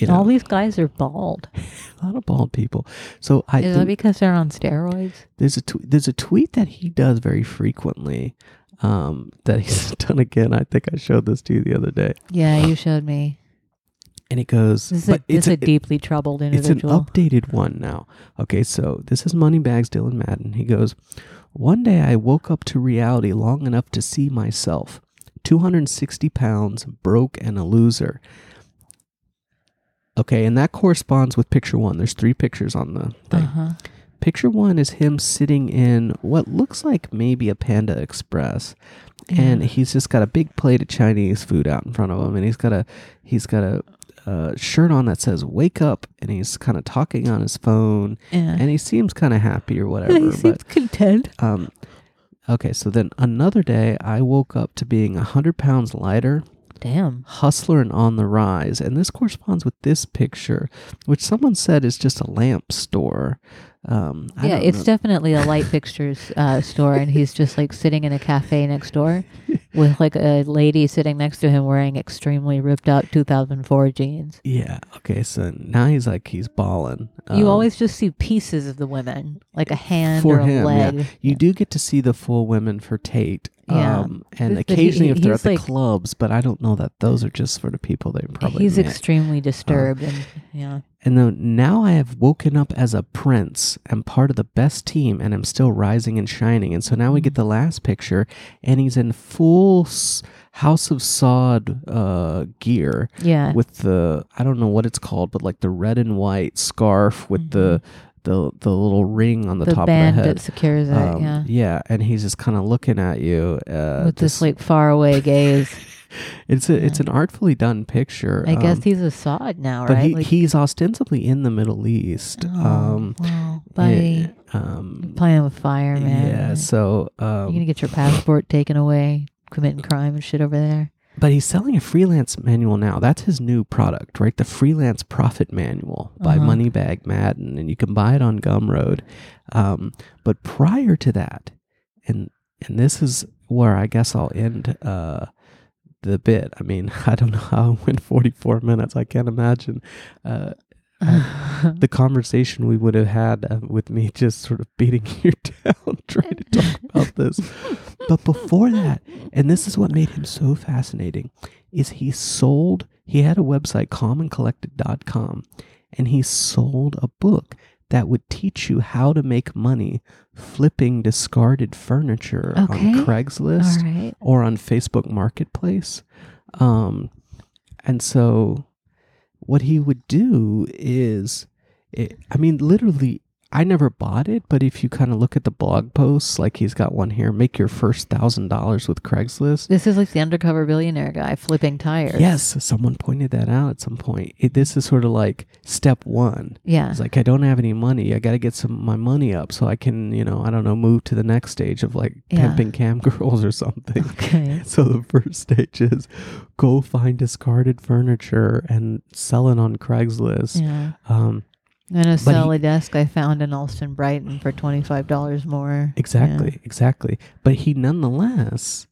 you All these guys are bald. a lot of bald people. So I Is that because they're on steroids? there's a tw- there's a tweet that he does very frequently. Um, that he's done again. I think I showed this to you the other day, Yeah, you showed me. and he goes, This is a, it's a a, deeply troubled individual. It's an updated one now. Okay, so this is Moneybags Dylan Madden. He goes, One day I woke up to reality long enough to see myself 260 pounds, broke, and a loser. Okay, and that corresponds with picture one. There's three pictures on the thing. uh-huh. Picture one is him sitting in what looks like maybe a Panda Express, and he's just got a big plate of Chinese food out in front of him, and he's got a he's got a uh, shirt on that says "Wake up," and he's kind of talking on his phone, Yeah. and he seems kind of happy or whatever. he seems but content. um, okay, so then another day, I woke up to being a hundred pounds lighter, Damn. hustler, and on the rise, and this corresponds with this picture, which someone said is just a lamp store. Um, yeah, it's know. definitely a light fixtures uh, store, and he's just like sitting in a cafe next door with like a lady sitting next to him wearing extremely ripped out 2004 jeans. Yeah. Okay. So now he's like he's balling. you Um, always just see pieces of the women, like a hand or a him. leg. Yeah. You do get to see the full women for Tate. Yeah. Um, and But- but he- occasionally if they're at the like- clubs, but I don't know that those are just for the people they probably. He's met. extremely disturbed, and yeah, and then now I have woken up as a prince, am part of the best team, and I'm still rising and shining. And so now we get the last picture, and he's in full House of Saud uh, gear. yeah. with the I don't know what it's called, but like the red and white scarf with the the the little ring on the, Mm-hmm. the top band of the head. that secures it, Um, yeah, and he's just kind of looking at you uh, with this just- like faraway gaze. it's a it's an artfully done picture. I guess um, he's a Saud now, but right? he, Like, he's ostensibly in the Middle East. oh, um, well, buddy, yeah, um, playing with fire, man. yeah. So You're gonna um, get your passport taken away, committing crime and shit over there. but he's selling a freelance manual now. That's his new product, right? The freelance profit manual by Uh-huh. Moneybag Madden, and you can buy it on Gumroad. Um, but prior to that, and and this is where I guess I'll end uh, the bit. I mean, I don't know how I went 44 minutes. I can't imagine uh, the conversation we would have had uh, with me just sort of beating you down trying to talk about this. But before that, and this is what made him so fascinating, is he sold, he had a website, commoncollected.com, and he sold a book that would teach you how to make money flipping discarded furniture Okay. on Craigslist right. or on Facebook Marketplace. Um, and so what he would do is, it, I mean, literally, I never bought it, but if you kind of look at the blog posts, like he's got one here, make your first thousand dollars with Craigslist. This is like the undercover billionaire guy flipping tires. Yes, someone pointed that out at some point. It, this is sort of like step one. Yeah. It's like I don't have any money. I got to get some of my money up so I can, you know, I don't know, move to the next stage of like Yeah. pimping cam girls or something. Okay. So the first stage is go find discarded furniture and sell it on Craigslist. Yeah. Um, Gonna But sell he- desk I found in Allston Brighton for twenty five dollars more. exactly, exactly. But he nonetheless,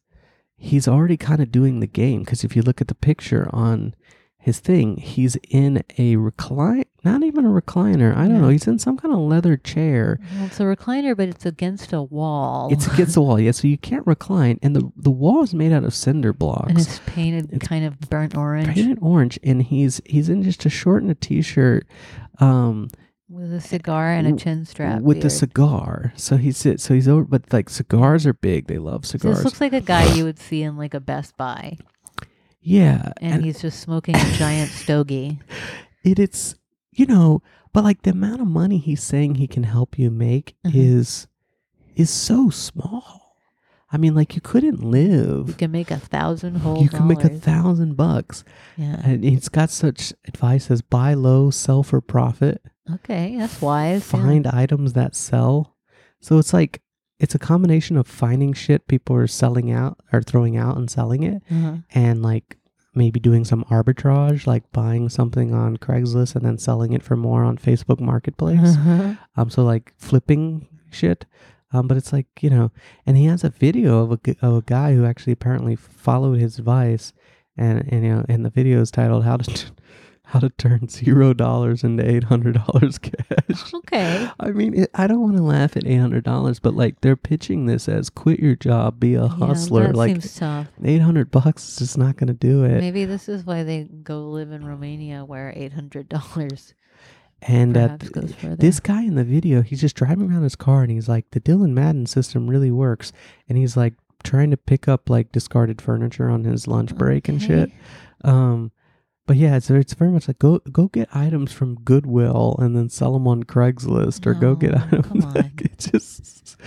he's already kind of doing the game because if you look at the picture on his thing, he's in a recline, not even a recliner. I don't Yeah. know. He's in some kind of leather chair. Well, it's a recliner, but it's against a wall. It's against the wall, yeah. So you can't recline, and the the wall is made out of cinder blocks. and it's painted It's kind of burnt orange painted orange, and he's he's in just a short and a t-shirt. Um, with a cigar and a chin strap. with the beard. cigar. So he sits. So he's over, but like cigars are big. They love cigars. this looks like a guy you would see in like a Best Buy, yeah, and, and, he's just smoking a giant stogie. it, it's you know, but like the amount of money he's saying he can help you make Mhm. is is so small. I mean, like you couldn't live. You can make a thousand whole. You can make a thousand bucks, Yeah. and he's got such advice as buy low, sell for profit. Okay, that's wise. yeah. find items that sell. So it's like it's a combination of finding shit people are selling out or throwing out and selling it, Uh-huh. and like maybe doing some arbitrage, like buying something on Craigslist and then selling it for more on Facebook Marketplace. Uh-huh. Um, so like flipping shit. Um, but it's like you know, and he has a video of a of a guy who actually apparently followed his advice, and and you know, and the video is titled "How to T- How to Turn Zero Dollars into Eight Hundred Dollars Cash." Okay. I mean, it, I don't want to laugh at eight hundred dollars, but like they're pitching this as quit your job, be a hustler. Yeah, that like seems tough. eight hundred bucks is just not going to do it. Maybe this is why they go live in Romania, where eight hundred dollars and uh, goes this guy in the video, he's just driving around his car, and he's like, the Dylan Madden system really works, and he's like trying to pick up like discarded furniture on his lunch break and shit. Um, but yeah, it's it's very much like go go get items from Goodwill and then sell them on Craigslist, or go get No, items. come on. Like, it just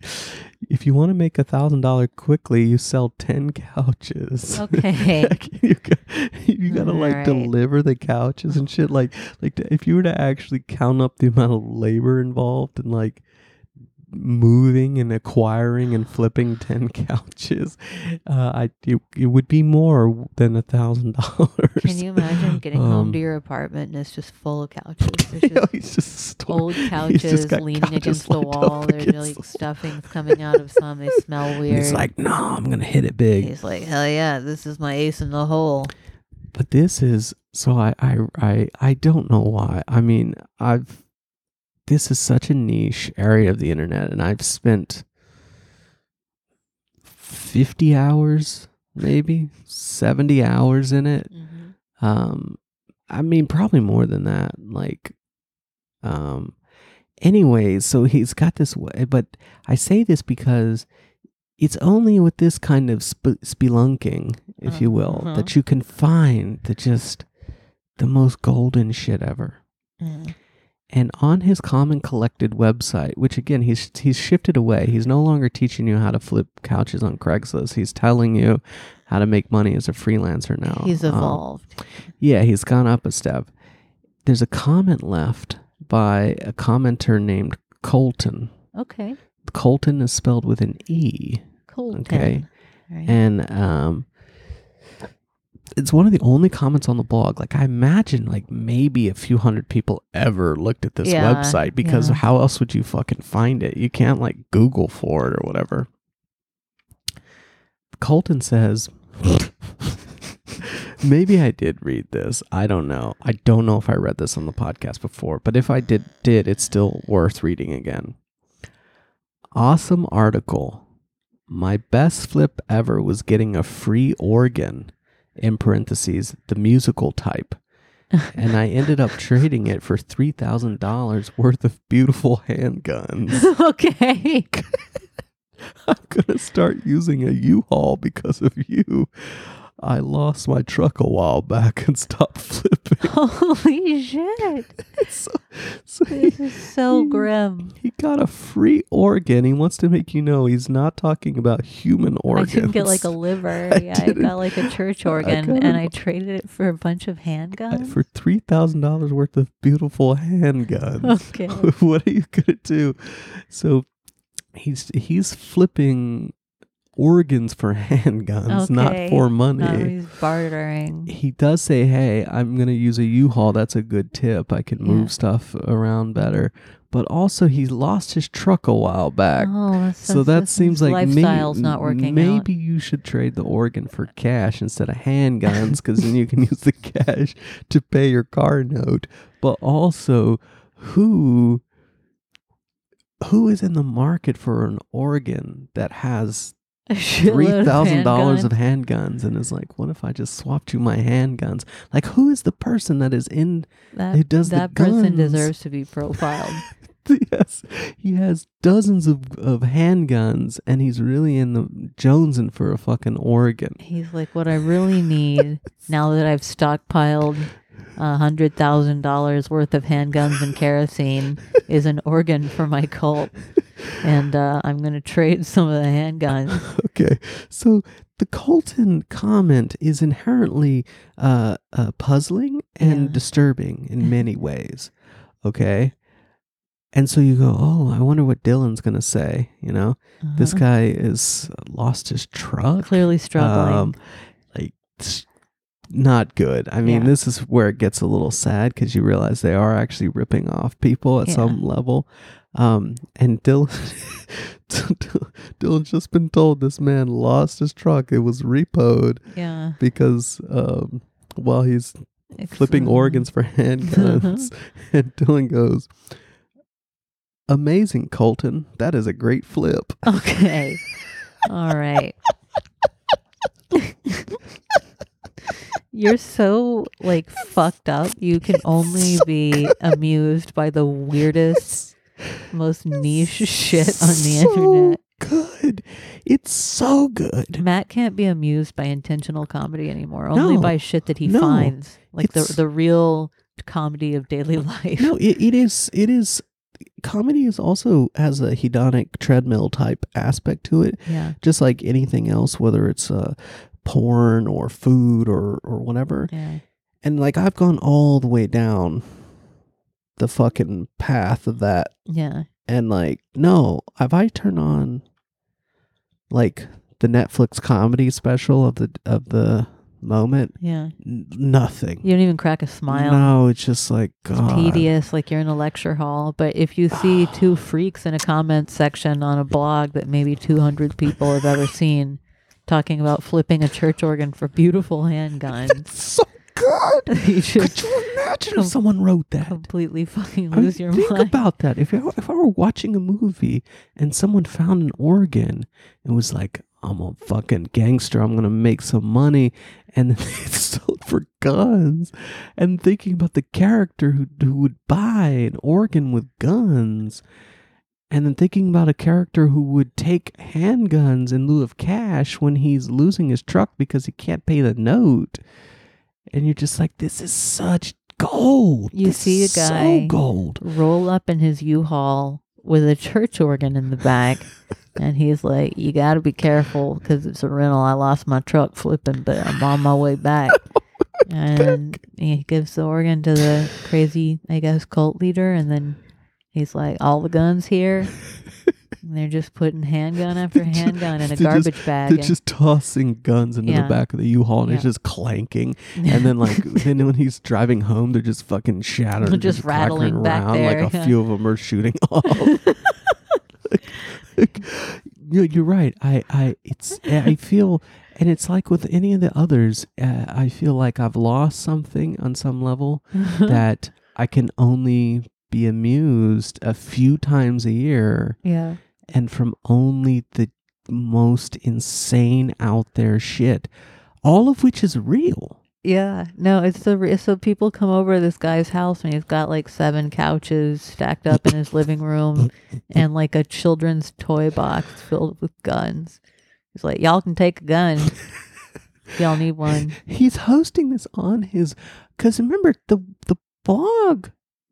if you want to make a thousand dollar quickly, you sell ten couches. Okay. You got, you gotta like Alright. deliver the couches and shit. Like like if you were to actually count up the amount of labor involved and like moving and acquiring and flipping 10 couches uh i it, it would be more than a thousand dollars Can you imagine getting home Um, to your apartment and it's just full of couches? Know, just he's just old he's couches leaning couches against the wall. There's against like stuffings coming out of some. They smell And weird. he's like no i'm gonna hit it big He's like, hell yeah, this is my ace in the hole. but this is so I, I i i don't know why i mean i've this is such a niche area of the internet and i've spent 50 hours maybe 70 hours in it Mm-hmm. um i mean probably more than that like um anyways so he's got this way but i say this because it's only with this kind of sp- spelunking if you will Uh-huh. that you can find the just the most golden shit ever Mm. And on his common collected website which again he's he's shifted away he's no longer teaching you how to flip couches on craigslist he's telling you how to make money as a freelancer now He's Um, evolved. yeah, he's gone up a step. There's a comment left by a commenter named Colten. okay. Colten is spelled with an E. Cool. Okay. Right. and um it's one of the only comments on the blog. Like i imagine like maybe a few hundred people ever looked at this Yeah, website because yeah. how else would you fucking find it? You can't like google for it or whatever. Colten says maybe i did read this. I don't know. I don't know if i read this on the podcast before but if i did did it's still worth reading again. Awesome article. My best flip ever was getting a free organ, in parentheses, the musical type. and I ended up trading it for $3,000 worth of beautiful handguns. okay. I'm going to start using a U-Haul because of you. I lost my truck a while back and stopped flipping. Holy shit. so, so he, This is so grim. he got a free organ. He wants to make you know he's not talking about human organs. I didn't get like a liver. I yeah, I got like a church organ got and I traded it for a bunch of handguns. for three thousand dollars worth of beautiful handguns. Okay. what are you gonna do? So he's he's flipping organs for handguns, not Okay. for No, money. he's bartering. he does say, "Hey, I'm gonna use a U-Haul. That's a good tip. I can move Yeah. stuff around better." But also, he lost his truck a while back. Oh, that's, So that that's- seems like lifestyle's maybe, not working maybe you should trade the organ for cash instead of handguns because then you can use the cash to pay your car note. But also, who who is in the market for an organ that has out. three of thousand dollars of handguns. and is like, what if I just swapped you my handguns? Like, who is the person that is in? that, who does that person deserves to be profiled. yes, he has dozens of, of handguns, and he's really in the jonesing for a fucking organ. He's like, what I really need now that I've stockpiled a hundred thousand dollars worth of handguns and kerosene is an organ for my cult, and uh, I'm gonna trade some of the handguns. okay, so the Colten comment is inherently uh, uh, puzzling and Yeah. disturbing in many ways. Okay. And so you go, oh, I wonder what Dylan's gonna say. You know, this Uh-huh. guy is lost his truck. clearly struggling. Um, like not good. I mean, Yeah. this is where it gets a little sad because you realize they are actually ripping off people at Yeah. some level. Um, and Dylan, Dylan's just been told this man lost his truck. It was repoed yeah, because um, while he's flipping organs for handguns, and Dylan goes. Amazing, Colten. That is a great flip. Okay. All right. You're so like fucked up. You can only be amused by the weirdest, most niche shit on the So internet. Good. It's so good. Matt can't be amused by intentional comedy anymore. Only No. by shit that he No. finds, like the the real comedy of daily life. No, it, it is. It is. Comedy is also has a hedonic treadmill type aspect to it, Yeah, just like anything else, whether it's uh, porn or food or or whatever. yeah. And like I've gone all the way down the fucking path of that, Yeah. and like no, have I turned on like the Netflix comedy special of the of the moment? Yeah. N- nothing. You don't even crack a smile. No, it's just like It's God. tedious, like you're in a lecture hall. But if you see two freaks in a comment section on a blog that maybe 200 people have ever seen talking about flipping a church organ for beautiful handguns, It's so you should Could you imagine if someone wrote that? completely fucking I mean, lose your think mind. about that. If I, if I were watching a movie and someone found an organ and was like, "I'm a fucking gangster. I'm gonna make some money," and then they sold for guns, and thinking about the character who who would buy an organ with guns. And then thinking about a character who would take handguns in lieu of cash when he's losing his truck because he can't pay the note. And you're just like, this is such gold. You This see a is so guy- gold. Roll up in his U-Haul with a church organ in the back. And he's like, "You got to be careful because it's a rental. I lost my truck flipping, but I'm on my way back." and he gives the organ to the crazy, I guess, cult leader, and then he's like, "All the guns here. And they're just putting handgun after handgun in a they're just- garbage bag. They're just tossing guns into Yeah. the back of the U-Haul and it's just clanking. And then like then when he's driving home, they're just fucking shattered, They're Just rattling back around. there, Like a yeah. few of them are shooting off. you you're right. I I it's I feel and it's like with any of the others. Uh, I feel like I've lost something on some level that I can only be amused a few times a year yeah. And from only the most insane out there shit, all of which is real. Yeah, no, it's the re- so people come over to this guy's house and he's got like seven couches stacked up in his living room and like a children's toy box filled with guns. He's like, "Y'all can take a gun. y'all need one." He's hosting this on his because remember the the blog.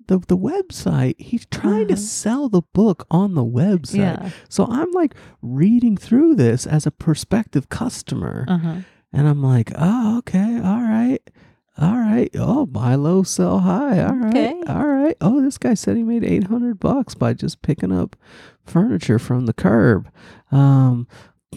The, the website he's trying to Uh-huh. sell the book on the website Yeah. so i'm like reading through this as a prospective customer Uh huh. And I'm like, oh, okay, all right, all right. Oh, buy low, sell high. All right, Okay. all right. Oh, this guy said he made 800 bucks by just picking up furniture from the curb. Um,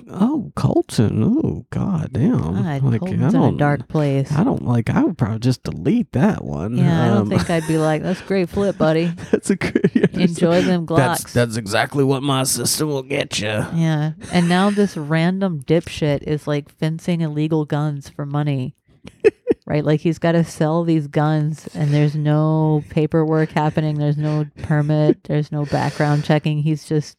oh, Colten. Oh, god damn. God, like, Colten's in a dark place. I don't like. I would probably just delete that one. Yeah, I don't Um, think I'd be like, "That's a great flip, buddy. that's a good. yeah, Enjoy them Glocks." That's that's exactly what my system will get you. Yeah. And now this random dipshit is like fencing illegal guns for money. right? Like he's got to sell these guns and there's no paperwork happening. There's no permit. There's no background checking. He's just,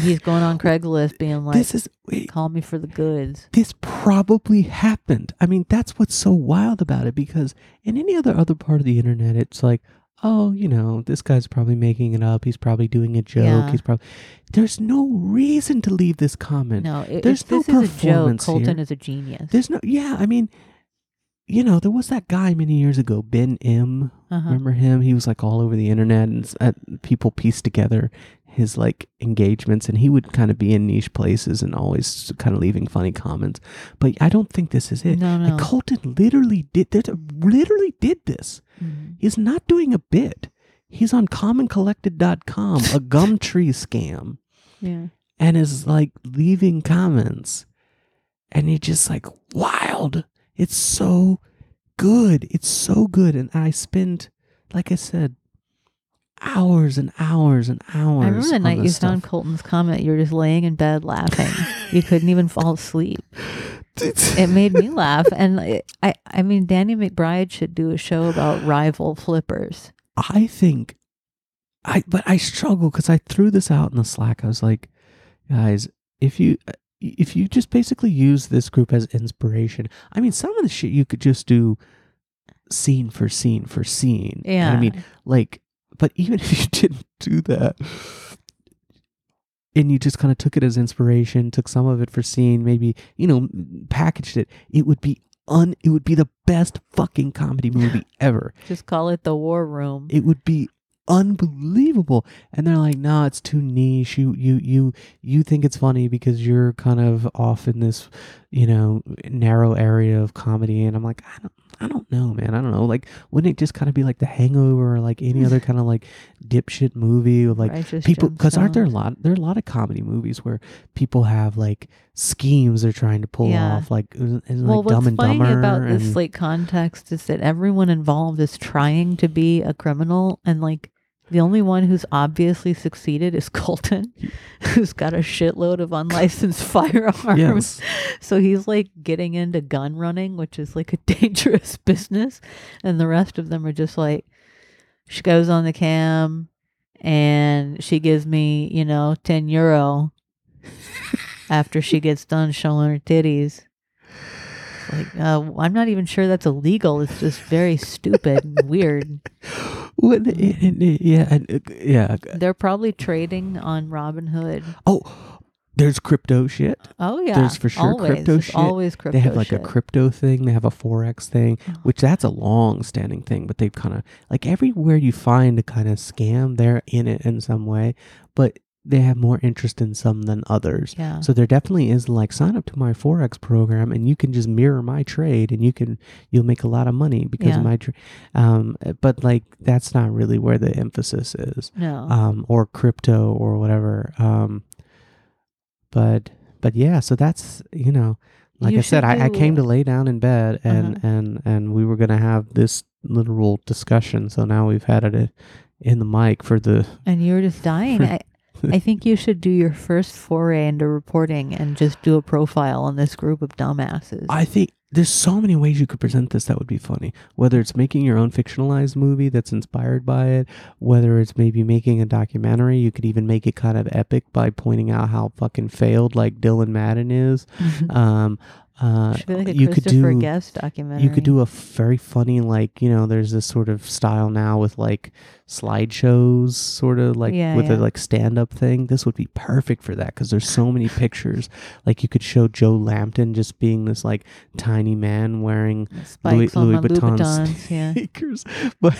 he's going on Craigslist being like, this is wait, call me for the goods. this probably happened. I mean, that's what's so wild about it because in any other other part of the internet, it's like, oh, you know, this guy's probably making it up. He's probably doing a joke. Yeah. He's probably. There's no reason to leave this comment. No, i- There's no this is a joke, Colten here. is a genius. There's no. Yeah, I mean, you know, there was that guy many years ago, Ben M. uh-huh. Remember him? He was like all over the internet, and uh, people pieced together his like engagements, and he would kind of be in niche places and always kind of leaving funny comments. But I don't think this is it. No, no. Like Colten literally did. A- Literally did this. Mhm. He's not doing a bit. He's on commoncollected.com, a Gumtree scam, Yeah. and is like leaving comments. And you're just like, wild. It's so good. It's so good. And I spent, like I said, hours and hours and hours. I remember the night you this found. Colten's comment. You were just laying in bed laughing. you couldn't even fall asleep. It made me laugh, and I, I, I mean, Danny McBride should do a show about rival flippers. I think I but I struggle because I threw this out in the Slack. I was like, guys, if you uh, if you just basically use this group as inspiration, I mean, some of the shit you could just do scene for scene for scene. Yeah, I mean, like, but even if you didn't do that. And you just kind of took it as inspiration, took some of it for scene, maybe you know, packaged it. It would be un. It would be the best fucking comedy movie ever just call it the War Room. it would be unbelievable and they're like no it's too niche you you you you think it's funny because you're kind of off in this you know narrow area of comedy and i'm like i don't i don't know man. I don't know. Like wouldn't it just kind of be like the hangover or like any other kind of like dipshit movie or like Righteous people because aren't there a lot there are a lot of comedy movies where people have like schemes they're trying to pull Yeah. off like and well, like dumb what's funny dumber about this and- like context is that everyone involved is trying to be a criminal, and like the only one who's obviously succeeded is Colten, who's got a shitload of unlicensed firearms. yes So he's like getting into gun running, which is like a dangerous business. And the rest of them are just like, she goes on the cam and she gives me, you know, 10 euro after she gets done showing her titties. Like, uh, I'm not even sure that's illegal. It's just very stupid and weird. What- it- yeah uh, yeah They're probably trading on Robinhood. Oh, there's crypto shit. Oh, yeah. There's for sure always. crypto It's shit. Always crypto they have like shit. a crypto thing. They have a forex thing, Oh. which that's a long standing thing. But they've kind of like everywhere you find a kind of scam, they're in it in some way. But they have more interest in some than others. Yeah. So there definitely is like sign up to my forex program, and you can just mirror my trade, and you can you'll make a lot of money because Yeah. of my trade. Um, but like that's not really where the emphasis is, no. um, or crypto or whatever. Um, but but yeah, so that's you know, like You I said, I, I came to lay down in bed, and Uh-huh. and and we were gonna have this literal discussion. So now we've had it in the mic for the and you were just dying. I, I think you should do your first foray into reporting and just do a profile on this group of dumbasses. I think there's so many ways you could present this that would be funny. Whether it's making your own fictionalized movie that's inspired by it, whether it's maybe making a documentary, you could even make it kind of epic by pointing out how fucking failed like Dylan Madden is. Mhm. Um, uh, like you could do Guest documentary. you could do a very funny like you know there's this sort of style now with like slideshows sort of like Yeah, with yeah. a like stand up thing this would be perfect for that because there's so many pictures like you could show joe lampton just being this like tiny man wearing spikes on Louis Vuitton Louboutins. Yeah. sneakers but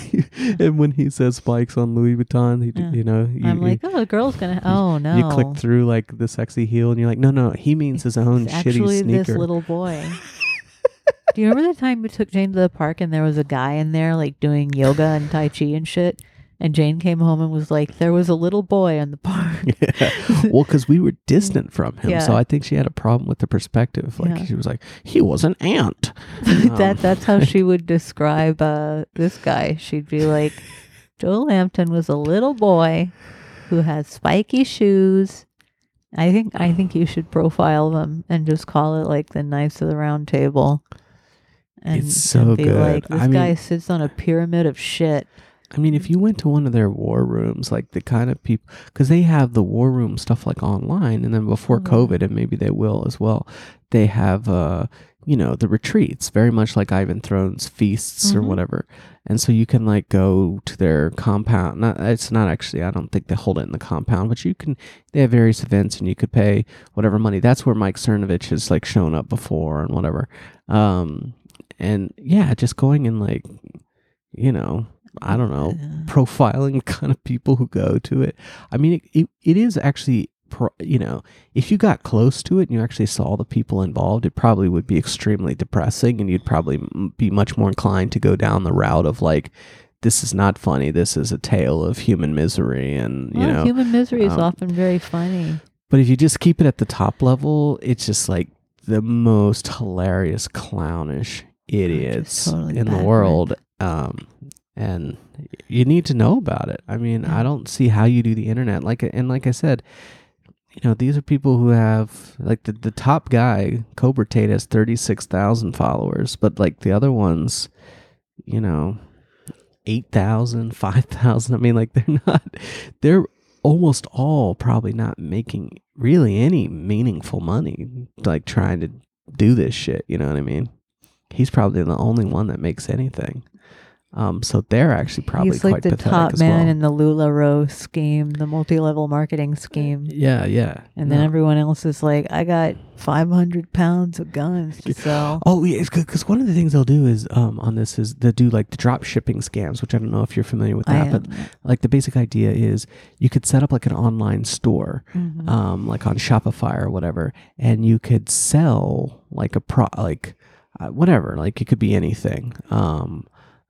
and when he says spikes on louis vuitton he, you know you, I'm you- like, oh, the girl's gonna. Oh no! you click through like the sexy heel and you're like no no he means his own It's shitty actually sneaker this little boy. Do you remember the time we took Jane to the park and there was a guy in there like doing yoga and tai chi and shit? And Jane came home and was like, "There was a little boy in the park." Yeah. Well, because we were distant from him, so I think she had a problem with the perspective. Like Yeah. she was like, he was an ant. that Um, that's how she would describe uh, this guy. She'd be like, "Joe Lampton was a little boy who has spiky shoes." I think I think you should profile them and just call it like the Knights of the Round Table. And, It's so and be good. like, this I guy mean- sits on a pyramid of shit. I mean, if you went to one of their war rooms, like the kind of people, because they have the war room stuff like online, and then before yeah. COVID, and maybe they will as well. They have, uh, you know, the retreats, very much like Ivan Throne's feasts or Mhm. whatever. And so you can like go to their compound. Not, it's not actually. I don't think they hold it in the compound, but you can. They have various events, and you could pay whatever money. That's where Mike Cernovich has like shown up before and whatever. Um, and yeah, just going and like, you know, I don't know, profiling kind of people who go to it. I mean, it, it, it is actually, you know, if you got close to it and you actually saw the people involved, it probably would be extremely depressing and you'd probably be much more inclined to go down the route of like, this is not funny. This is a tale of human misery. And, you well, know, human misery is um, often very funny. but if you just keep it at the top level, it's just like the most hilarious, clownish idiots totally in the world. Um, and you need to know about it. I mean, I mm. don't see how you do the internet. Like, and like I said, you know, these are people who have like the, the top guy, Cobra Tate, has thirty six thousand followers, but like the other ones, you know, 8,000, 5,000. I mean, like they're not, they're almost all probably not making really any meaningful money, like trying to do this shit. You know what I mean? He's probably the only one that makes anything. Um, so they're actually probably He's like the top man well. in the LuLaRoe scheme, the multi-level marketing scheme. yeah, yeah. And then everyone else is like, I got 500 pounds of guns to sell. Oh yeah, it's good because one of the things they'll do is um on this is they do like the drop shipping scams, which I don't know if you're familiar with that, but like the basic idea is you could set up like an online store, Mhm. um, like on Shopify or whatever, and you could sell like a pro like uh, whatever, like it could be anything, um,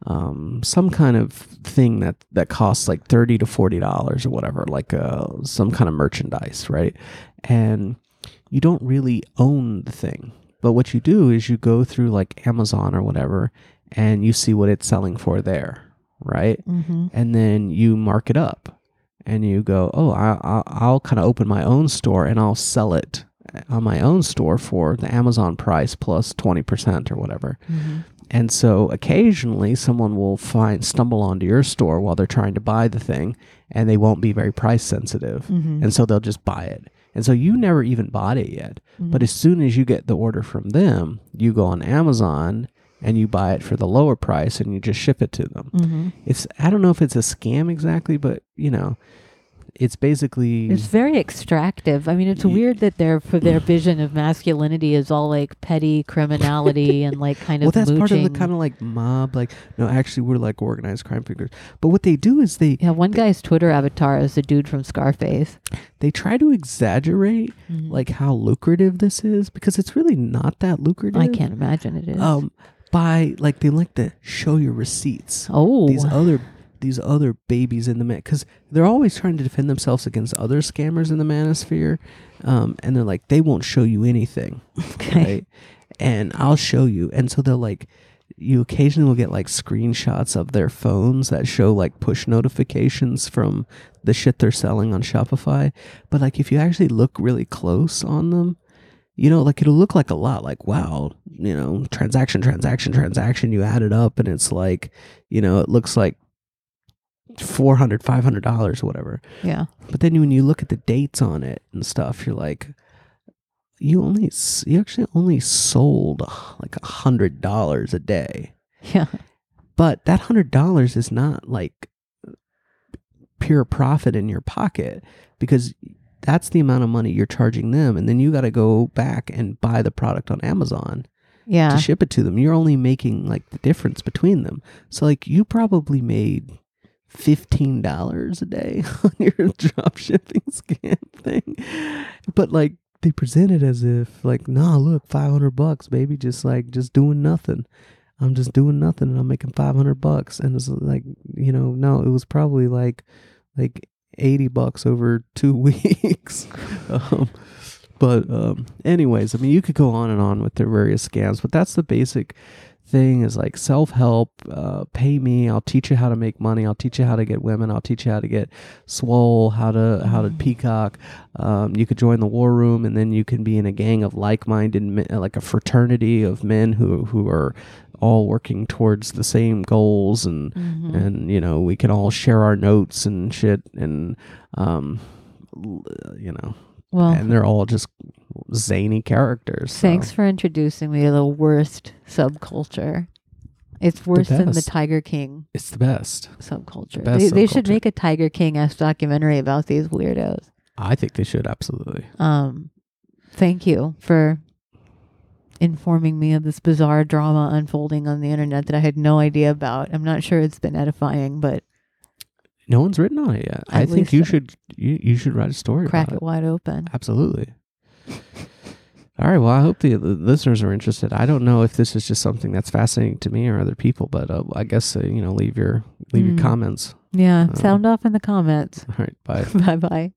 um, some kind of thing that that costs like thirty to forty dollars or whatever, like uh, some kind of merchandise, right? And you don't really own the thing, but what you do is you go through like Amazon or whatever, and you see what it's selling for there, right? Mhm. and then you mark it up and you go oh I, i'll kind of open my own store and i'll sell it on my own store for the amazon price plus 20% or whatever Mhm. And so occasionally someone will find stumble onto your store while they're trying to buy the thing and they won't be very price sensitive Mhm. and so they'll just buy it and so you never even bought it yet but Mhm. as soon as you get the order from them you go on amazon and you buy it for the lower price and you just ship it to them Mhm. it's I don't know if it's a scam exactly, but you know, it's basically It's very extractive. I mean, it's Ye- weird that their for their vision of masculinity is all like petty criminality and like kind well, of well that's part of the kind of like mob. Like, no, actually, we're like organized crime figures. But what they do is they yeah, one guy's Twitter avatar is the dude from Scarface. they try to exaggerate Mhm. like how lucrative this is because it's really not that lucrative. I can't imagine it is. Um, by like they like to show your receipts. oh, These other these other babies in the man because they're always trying to defend themselves against other scammers in the manosphere, um, and they're like they won't show you anything. okay. right? And I'll show you. And so they'll like, you occasionally will get like screenshots of their phones that show like push notifications from the shit they're selling on Shopify. But like, if you actually look really close on them, you know, like it'll look like a lot like, wow, you know, transaction, transaction, transaction. You add it up and it's like, you know, it looks like 400 $500 or whatever. Yeah. But then when you look at the dates on it and stuff, you're like, you only you actually only sold like a hundred dollars a day, Yeah. but that hundred dollars is not like pure profit in your pocket because that's the amount of money you're charging them, and then you got to go back and buy the product on Amazon Yeah. to ship it to them. You're only making like the difference between them. So like you probably made fifteen dollars a day on your drop shipping scam thing. But like they present it as if like, nah, look, five hundred bucks, baby, just like just doing nothing. I'm just doing nothing and I'm making five hundred bucks. And it's like, you know, no, it was probably like like eighty bucks over two weeks. um, but um, anyways, I mean, you could go on and on with their various scams, but that's the basic thing is like self-help uh, pay me i'll teach you how to make money i'll teach you how to get women i'll teach you how to get swole how to how to peacock um, you could join the war room and then you can be in a gang of like-minded men, like a fraternity of men who who are all working towards the same goals and Mhm. and you know we can all share our notes and shit and um you know well, and they're all just zany characters so. thanks for introducing me to the worst subculture. It's worse than the. Tiger King it's the best subculture. best They, they should make a Tiger King s documentary about these weirdos. i think they should absolutely Um, thank you for informing me of this bizarre drama unfolding on the internet that I had no idea about. I'm not sure it's been edifying, but no one's written on it yet i think you should you, you should write a story crack about it wide open. Absolutely. All right. Well, I hope the, the listeners are interested. I don't know if this is just something that's fascinating to me or other people, but uh, I guess uh, you know, leave your leave Mm. your comments. Yeah, Uh, sound off in the comments. All right. Bye. bye bye.